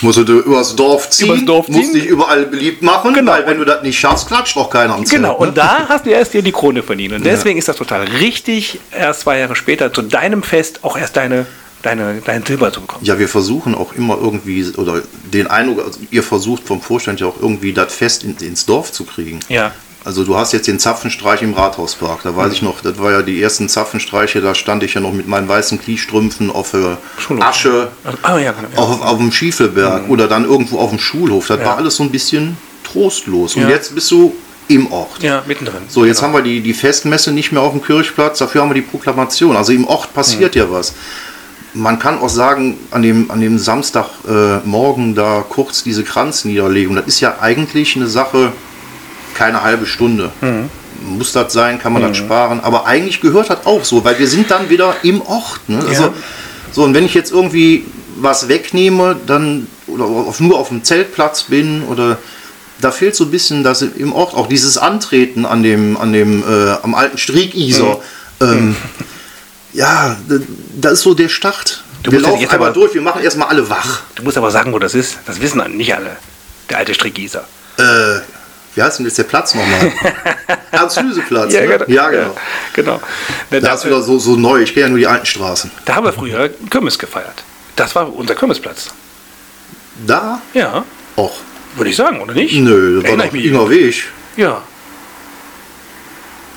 Musst du übers Dorf ziehen, Übers Dorf ziehen. musst dich überall beliebt machen, Genau. weil wenn du das nicht schaffst, klatscht auch keiner am. Genau, ne? und da hast du erst dir die Krone verdient. Und deswegen ist das total richtig, erst zwei Jahre später zu deinem Fest auch erst deine, deine, dein Silber zu bekommen. Ja, wir versuchen auch immer irgendwie, oder den Eindruck, also ihr versucht vom Vorstand ja auch irgendwie das Fest in, ins Dorf zu kriegen. Ja. Also du hast jetzt den Zapfenstreich im Rathauspark. Da weiß Mhm. ich noch, das war ja die ersten Zapfenstreiche, da stand ich ja noch mit meinen weißen Kniestrümpfen auf der. Asche, Ah, ja, genau. Ja. auf, auf dem Schiefelberg oder dann irgendwo auf dem Schulhof. Das Ja. war alles so ein bisschen trostlos. Und jetzt bist du im Ort. ja, mittendrin. So, jetzt Genau. haben wir die, die Festmesse nicht mehr auf dem Kirchplatz, dafür haben wir die Proklamation. Also im Ort passiert ja was. Man kann auch sagen, an dem, an dem Samstagmorgen äh, da kurz diese Kranzniederlegung, das ist ja eigentlich eine Sache, keine halbe Stunde. Muss das sein, kann man das sparen, aber eigentlich gehört das auch so, weil wir sind dann wieder im Ort. Ne? Also, Ja. so, und wenn ich jetzt irgendwie was wegnehme, dann oder auf, nur auf dem Zeltplatz bin oder da fehlt so ein bisschen das im Ort auch dieses Antreten an dem an dem äh, am alten Striegiser. Mhm. Ähm, ja, da, da ist so der Start. Du wir ja laufen jetzt einmal aber- durch, wir machen erstmal alle wach. Du musst aber sagen, wo das ist. Das wissen nicht alle. Der alte Strickgießer. Äh, wie heißt denn jetzt der Platz nochmal? [laughs] Ernst-Lüse-Platz. ne? ja, genau. genau. Da, Da ist wieder so, so neu. Ich kenne ja nur die alten Straßen. da haben wir früher Kirmes gefeiert. Das war unser Kirmesplatz. Da? Ja, Och. würde ich sagen, oder nicht? Nö, das war doch ich mich. Inger Weg. Ja,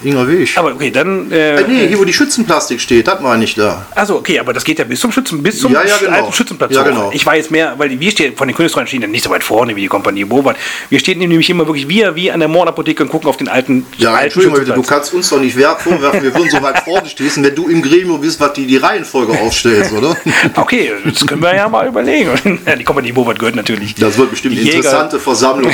Inger Weg. aber okay, dann. Äh, Äh, nee, hier wo die Schützenplastik steht, das war nicht da. Also okay, aber das geht ja bis zum Schützen, bis zum Ja, ja, genau. alten Schützenplatz. Ja, genau. Ich weiß mehr, weil wir stehen von den Königstreuen stehen ja nicht so weit vorne wie die Kompanie Bowart. Wir stehen nämlich immer wirklich wir wie an der Mordapotheke und gucken auf den alten, Ja, alten Entschuldigung, bitte, du kannst uns doch nicht wer- vorwerfen, wir würden so weit vorne stehen, wenn du im Gremium bist, was die, die Reihenfolge aufstellst, oder? [laughs] Okay, das können wir ja mal überlegen. [laughs] Die Kompanie Bowart gehört natürlich. Das wird bestimmt eine interessante Versammlung.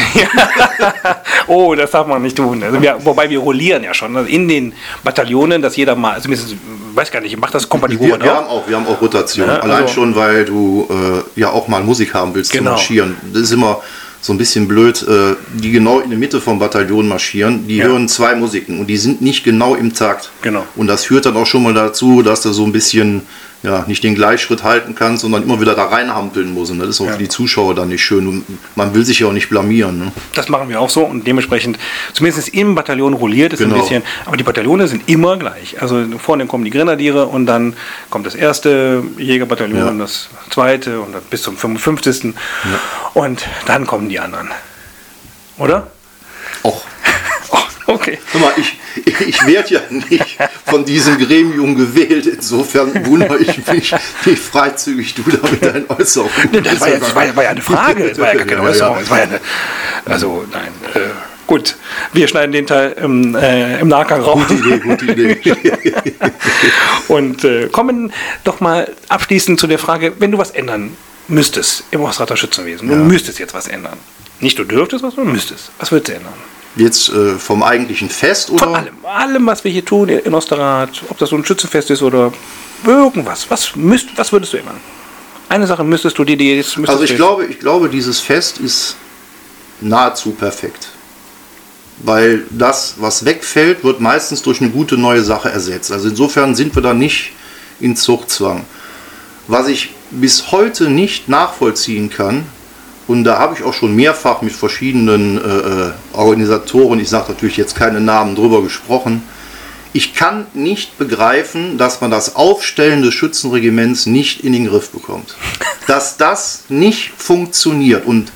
[laughs] oh, das darf man nicht tun. Also wir, wobei wir rollieren ja schon also in den Bataillonen, dass jeder mal, also mindestens, weiß gar nicht, macht das Kompanie Wir, wir auch? haben auch, wir haben auch Rotation. Ja, Allein also- schon, weil du äh, ja auch mal Musik haben willst Genau. zu marschieren. Das ist immer so ein bisschen blöd. Äh, die genau in der Mitte vom Bataillon marschieren, die Ja. hören zwei Musiken und die sind nicht genau im Takt. Genau. Und das führt dann auch schon mal dazu, dass du so ein bisschen ja, nicht den Gleichschritt halten kannst, sondern immer wieder da reinhampeln musst. Und das ist auch Ja. für die Zuschauer dann nicht schön. Und man will sich ja auch nicht blamieren. Ne? Das machen wir auch so und dementsprechend, zumindest im Bataillon rolliert es Genau. ein bisschen, aber die Bataillone sind immer gleich. Also vorne kommen die Grenadiere und dann kommt das erste Jägerbataillon, Ja. das zweite und dann bis zum 55. Und dann kommen die anderen. Oder? Och, [laughs] Oh, okay. Mal, ich, ich werde ja [laughs] nicht von diesem Gremium gewählt. Insofern wundere ich mich, wie freizügig du da mit deinen Äußerungen Das war ja, das war ja, war ja eine Frage, das war ja gar keine. [laughs] Äußerung. Das war ja eine, also, nein. Äh, gut, wir schneiden den Teil im, äh, im Nachgang raus. Gute Idee, gute Idee. [laughs] Und äh, kommen doch mal abschließend zu der Frage, wenn du was ändern müsstest im Ostrater Schützenwesen, du Ja. müsstest jetzt was ändern. Nicht du dürftest was, sondern müsstest. Was würdest du ändern? Jetzt äh, vom eigentlichen Fest oder? Von allem. Allem, was wir hier tun in Osterrad, ob das so ein Schützenfest ist oder irgendwas. Was, müsst, was würdest du ändern? Eine Sache müsstest du dir die jetzt. Also ich glaube, ich glaube, dieses Fest ist nahezu perfekt. Weil das, was wegfällt, wird meistens durch eine gute neue Sache ersetzt. Also insofern sind wir da nicht in Zuchtzwang. Was ich bis heute nicht nachvollziehen kann, und da habe ich auch schon mehrfach mit verschiedenen äh, äh, Organisatoren, ich sage natürlich jetzt keine Namen drüber gesprochen, ich kann nicht begreifen, dass man das Aufstellen des Schützenregiments nicht in den Griff bekommt. [laughs] Dass das nicht funktioniert. Und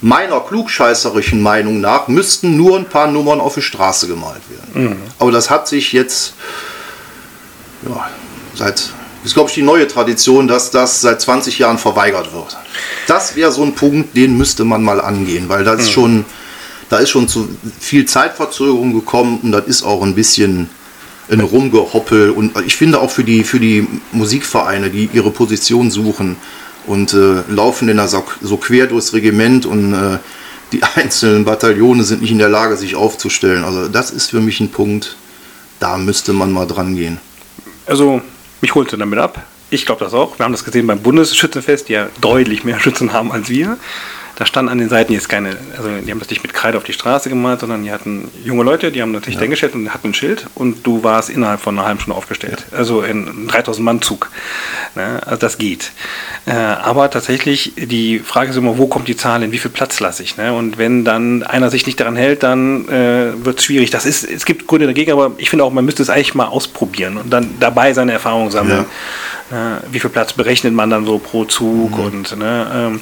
meiner klugscheißerischen Meinung nach müssten nur ein paar Nummern auf die Straße gemalt werden. Aber das hat sich jetzt ja, seit, ist glaube ich die neue Tradition, dass das seit 20 Jahren verweigert wird. Das wäre so ein Punkt, den müsste man mal angehen, weil das ist schon, da ist schon zu viel Zeitverzögerung gekommen und das ist auch ein bisschen ein Rumgehoppel und ich finde auch für die, für die Musikvereine, die ihre Position suchen und äh, laufen dann da so, so quer durchs Regiment und äh, die [laughs] einzelnen Bataillone sind nicht in der Lage, sich aufzustellen. Also das ist für mich ein Punkt, da müsste man mal dran gehen. Also, mich holte damit ab. Ich glaube das auch. Wir haben das gesehen beim Bundesschützenfest, die ja deutlich mehr Schützen haben als wir. Da standen an den Seiten jetzt keine, also die haben das nicht mit Kreide auf die Straße gemalt, sondern die hatten junge Leute, die haben natürlich ja. dahingestellt und hatten ein Schild und du warst innerhalb von einer halben Stunde aufgestellt. Ja. Also in 3000 Mann Zug. Ne? Also das geht. Äh, aber tatsächlich, die Frage ist immer, wo kommt die Zahl hin, wie viel Platz lasse ich? Ne? Und wenn dann einer sich nicht daran hält, dann äh, wird es schwierig. Das ist, es gibt Gründe dagegen, aber ich finde auch, man müsste es eigentlich mal ausprobieren und dann dabei seine Erfahrungen sammeln. Ja. Ne, wie viel Platz berechnet man dann so pro Zug mhm. und ne, ähm,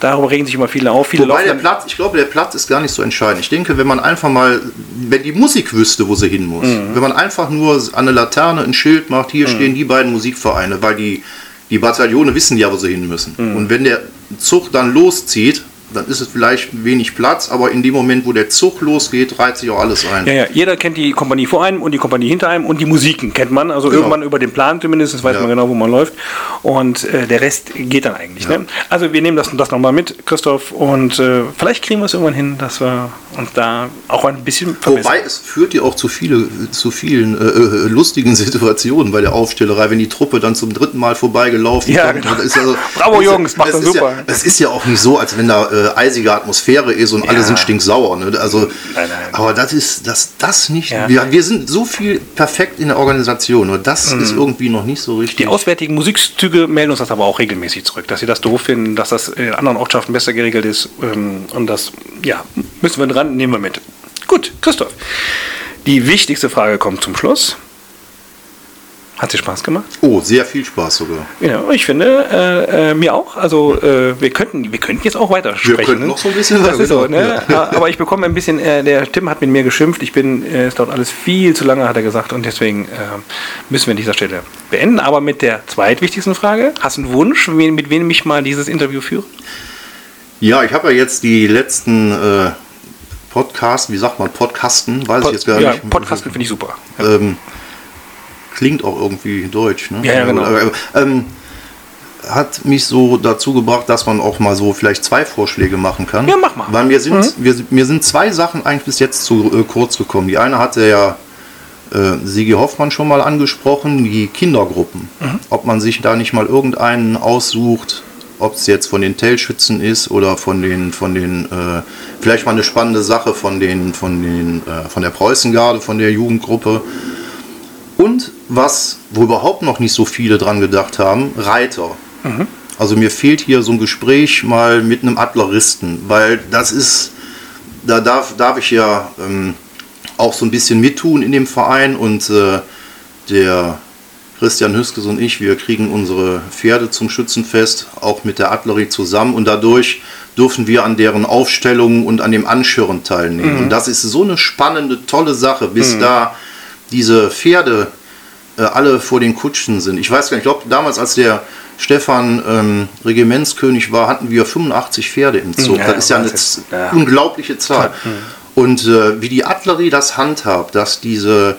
darüber regen sich immer viele auf. Viele Wobei der Platz, ich glaube, der Platz ist gar nicht so entscheidend. Ich denke, wenn man einfach mal, wenn die Musik wüsste, wo sie hin muss, mhm. wenn man einfach nur an eine Laterne ein Schild macht, hier mhm. stehen die beiden Musikvereine, weil die, die Bataillone wissen ja, wo sie hin müssen. Mhm. Und wenn der Zug dann loszieht, dann ist es vielleicht wenig Platz, aber in dem Moment, wo der Zug losgeht, reiht sich auch alles ein. Ja, ja, jeder kennt die Kompanie vor einem und die Kompanie hinter einem und die Musiken kennt man. Also genau. irgendwann über den Plan zumindest, weiß ja. man genau, wo man läuft. Und äh, der Rest geht dann eigentlich. Ja. Ne? Also wir nehmen das, das nochmal mit, Christoph, und äh, vielleicht kriegen wir es irgendwann hin, dass wir uns da auch ein bisschen verbessern. Wobei es führt ja auch zu, viele, zu vielen äh, äh, lustigen [laughs] Situationen bei der Aufstellerei, wenn die Truppe dann zum dritten Mal vorbeigelaufen ja, kommt. Genau. Also, [laughs] Bravo Jungs, macht das super. es ist ja auch nicht so, als wenn da äh, eisige Atmosphäre ist und ja. alle sind stinksauer. Ne? Also, nein, nein. Aber das ist das, das nicht. Ja. Wir, wir sind so viel perfekt in der Organisation, nur das mhm. ist irgendwie noch nicht so richtig. Die auswärtigen Musikzüge melden uns das aber auch regelmäßig zurück, dass sie das doof finden, dass das in anderen Ortschaften besser geregelt ist. Ähm, und das, ja, müssen wir dran, nehmen wir mit. Gut, Christoph. Die wichtigste Frage kommt zum Schluss. Hat dir Spaß gemacht? Oh, sehr viel Spaß sogar. Ja, ich finde, äh, äh, mir auch. Also äh, wir könnten, wir könnten jetzt auch weiter sprechen. Wir könnten ne? noch so ein bisschen das ist so, ne? Ja. Aber ich bekomme ein bisschen, äh, der Tim hat mit mir geschimpft, ich bin, äh, es dauert alles viel zu lange, hat er gesagt, und deswegen äh, müssen wir an dieser Stelle beenden. Aber mit der zweitwichtigsten Frage, hast du einen Wunsch, mit wem ich mal dieses Interview führe? Ja, ich habe ja jetzt die letzten Podcasts, wie sagt man, Podcasten, weiß Pod, ich jetzt gar ja, nicht. Podcasten finde ich super. Ja. Klingt auch irgendwie deutsch. Ne? Ja, ja genau. Ähm, hat mich so dazu gebracht, dass man auch mal so vielleicht zwei Vorschläge machen kann. Ja, mach mal. Weil mir sind, mhm. wir, mir sind zwei Sachen eigentlich bis jetzt zu äh, kurz gekommen. Die eine hatte ja äh, Sigi Hoffmann schon mal angesprochen, die Kindergruppen. Mhm. Ob man sich da nicht mal irgendeinen aussucht, ob es jetzt von den Tailschützen ist oder von den, von den, äh, vielleicht mal eine spannende Sache von den, von den, äh, von der Preußengarde, von der Jugendgruppe. Und was, wo überhaupt noch nicht so viele dran gedacht haben, Reiter. Mhm. Also mir fehlt hier so ein Gespräch mal mit einem Adleristen, weil das ist, da darf, darf ich ja ähm, auch so ein bisschen mittun in dem Verein und äh, der Christian Hüskes und ich, wir kriegen unsere Pferde zum Schützenfest auch mit der Adlerie zusammen und dadurch dürfen wir an deren Aufstellungen und an dem Anschirren teilnehmen. Mhm. Und das ist so eine spannende, tolle Sache, bis mhm. da diese Pferde äh, alle vor den Kutschen sind. Ich weiß gar nicht, ich glaube, damals, als der Stefan ähm, Regimentskönig war, hatten wir 85 Pferde im Zug. Ja, das ist ja eine ja. unglaubliche Zahl. Mhm. Und äh, wie die Adlerie das handhabt, dass diese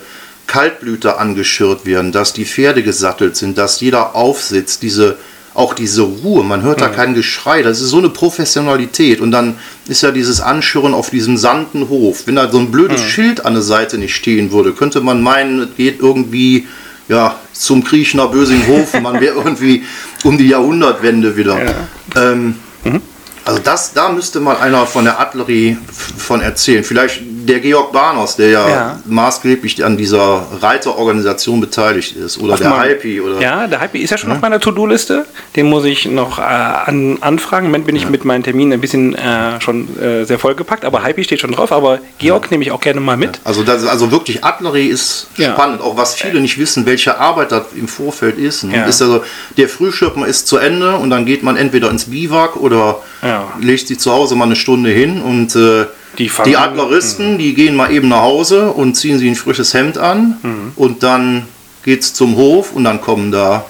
Kaltblüter angeschirrt werden, dass die Pferde gesattelt sind, dass jeder aufsitzt, diese auch diese Ruhe, man hört da mhm. kein Geschrei, das ist so eine Professionalität und dann ist ja dieses Anschirren auf diesem sanden Hof, wenn da so ein blödes mhm. Schild an der Seite nicht stehen würde, könnte man meinen, es geht irgendwie ja, zum Kriechener Bösinghof, man wäre [laughs] irgendwie um die Jahrhundertwende wieder. Ja. Ähm, mhm. Also das, da müsste mal einer von der Adlerie von erzählen. Vielleicht der Georg Barnos, der ja, ja, maßgeblich an dieser Reiterorganisation beteiligt ist. Oder Ach, der. Oder ja, der Hypey ist ja schon ja? auf meiner To-Do-Liste. Den muss ich noch äh, an, anfragen. Im Moment bin ich ja. mit meinen Terminen ein bisschen äh, schon äh, sehr vollgepackt. Aber Hypey steht schon drauf. Aber Georg nehme ich auch gerne mal mit. Also, das, also wirklich Adlerie ist spannend. Auch was viele nicht wissen, welche Arbeit das im Vorfeld ist. Ne? ist also, der Frühschirmer ist zu Ende und dann geht man entweder ins Biwak oder legt sich zu Hause mal eine Stunde hin und äh, die, die Adleristen, mhm. die gehen mal eben nach Hause und ziehen sich ein frisches Hemd an mhm. und dann geht es zum Hof und dann kommen da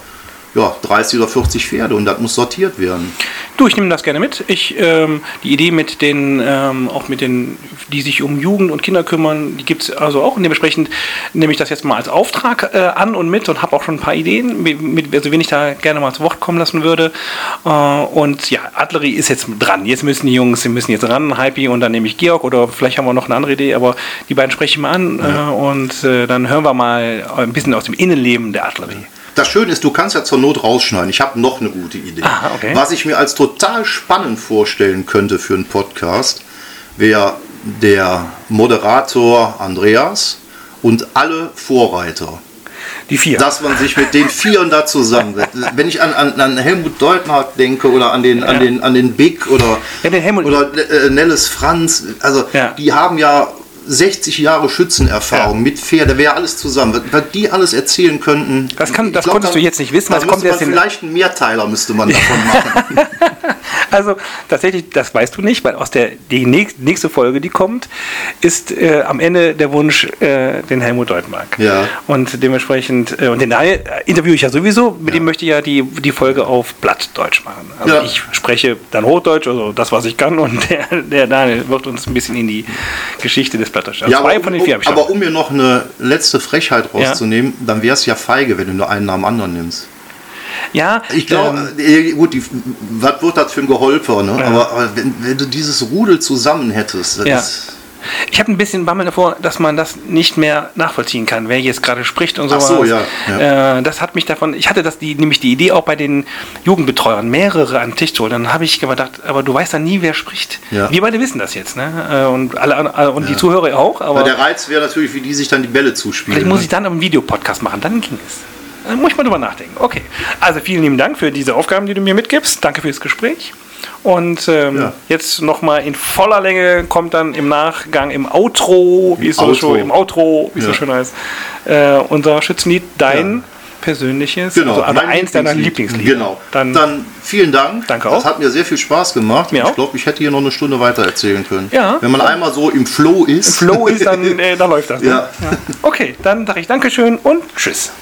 ja, 30 oder 40 Pferde und das muss sortiert werden. Du, ich nehme das gerne mit. Ich, ähm, die Idee mit den, ähm, auch mit den, die sich um Jugend und Kinder kümmern, die gibt es also auch. Und dementsprechend nehme ich das jetzt mal als Auftrag äh, an und mit und habe auch schon ein paar Ideen, mit, also wen ich da gerne mal zu Wort kommen lassen würde. Äh, und ja, Adlerie ist jetzt dran. Jetzt müssen die Jungs, sie müssen jetzt ran, Hypey und dann nehme ich Georg oder vielleicht haben wir noch eine andere Idee, aber die beiden spreche ich mal an ja. äh, und äh, dann hören wir mal ein bisschen aus dem Innenleben der Adlerie. Das Schöne ist, du kannst ja zur Not rausschneiden. Ich habe noch eine gute Idee. Aha, okay. Was ich mir als total spannend vorstellen könnte für einen Podcast, wäre der Moderator Andreas und alle Vorreiter. Die vier. Dass man sich mit den Vieren da zusammensetzt. [laughs] Wenn ich an, an, an Helmut Deutmark denke oder an den, ja. an den, an den Big oder, ja, den oder äh, Nellis Franz, also ja. die haben ja 60 Jahre Schützenerfahrung ja. mit Pferde, wäre alles zusammen. Was die alles erzählen könnten. Das, kann, das glaub, konntest da, du jetzt nicht wissen. Das kommt jetzt vielleicht einen Mehrteiler müsste man davon [laughs] machen. Also tatsächlich, das weißt du nicht, weil aus der die nächste Folge, die kommt, ist äh, am Ende der Wunsch äh, den Helmut Deutmark. Ja. Und dementsprechend, äh, und den Daniel interviewe ich ja sowieso, mit ja. dem möchte ich ja die, die Folge auf Blattdeutsch machen. Also ja. ich spreche dann Hochdeutsch, also das, was ich kann, und der, der Daniel wird uns ein bisschen in die Geschichte des Blattdeutsch. Also ja, aber, von den vier um, aber um mir noch eine letzte Frechheit rauszunehmen, dann wäre es ja feige, wenn du nur einen nach dem anderen nimmst. Ja, ich glaube, ähm, gut, die, was wird das für ein Geholper, ne? Ja. Aber, aber wenn, wenn, du dieses Rudel zusammen hättest, ja. ich habe ein bisschen Bammel davor, dass man das nicht mehr nachvollziehen kann, wer jetzt gerade spricht und so. Ach so, ja. ja. Äh, das hat mich davon, ich hatte das die, nämlich die Idee auch bei den Jugendbetreuern, mehrere an den Tisch zu holen. Dann habe ich gedacht, aber du weißt dann nie, wer spricht. Ja. Wir beide wissen das jetzt, ne? Äh, und alle und ja. die Zuhörer auch. Aber der Reiz wäre natürlich, wie die sich dann die Bälle zuspielen. Vielleicht muss ne? ich dann einen Videopodcast machen, dann ging es. Dann muss ich mal drüber nachdenken. Okay. Also vielen lieben Dank für diese Aufgaben, die du mir mitgibst. Danke fürs Gespräch. Und ähm, ja. jetzt nochmal in voller Länge kommt dann im Nachgang im Outro, wie es so schon, im Outro, wie es ja. so schön heißt, äh, unser Schützenlied, dein ja. persönliches, genau, also eins deiner Lieblingslieder. Genau. Dann, dann, vielen Dank. Danke auch. Das hat mir sehr viel Spaß gemacht. Mir ich glaube, ich hätte hier noch eine Stunde weiter erzählen können. Ja. Wenn man einmal so im Flow ist. Im Flow ist, dann, [laughs] äh, dann läuft das. Ne? Ja. Okay, dann sage ich Dankeschön und Tschüss.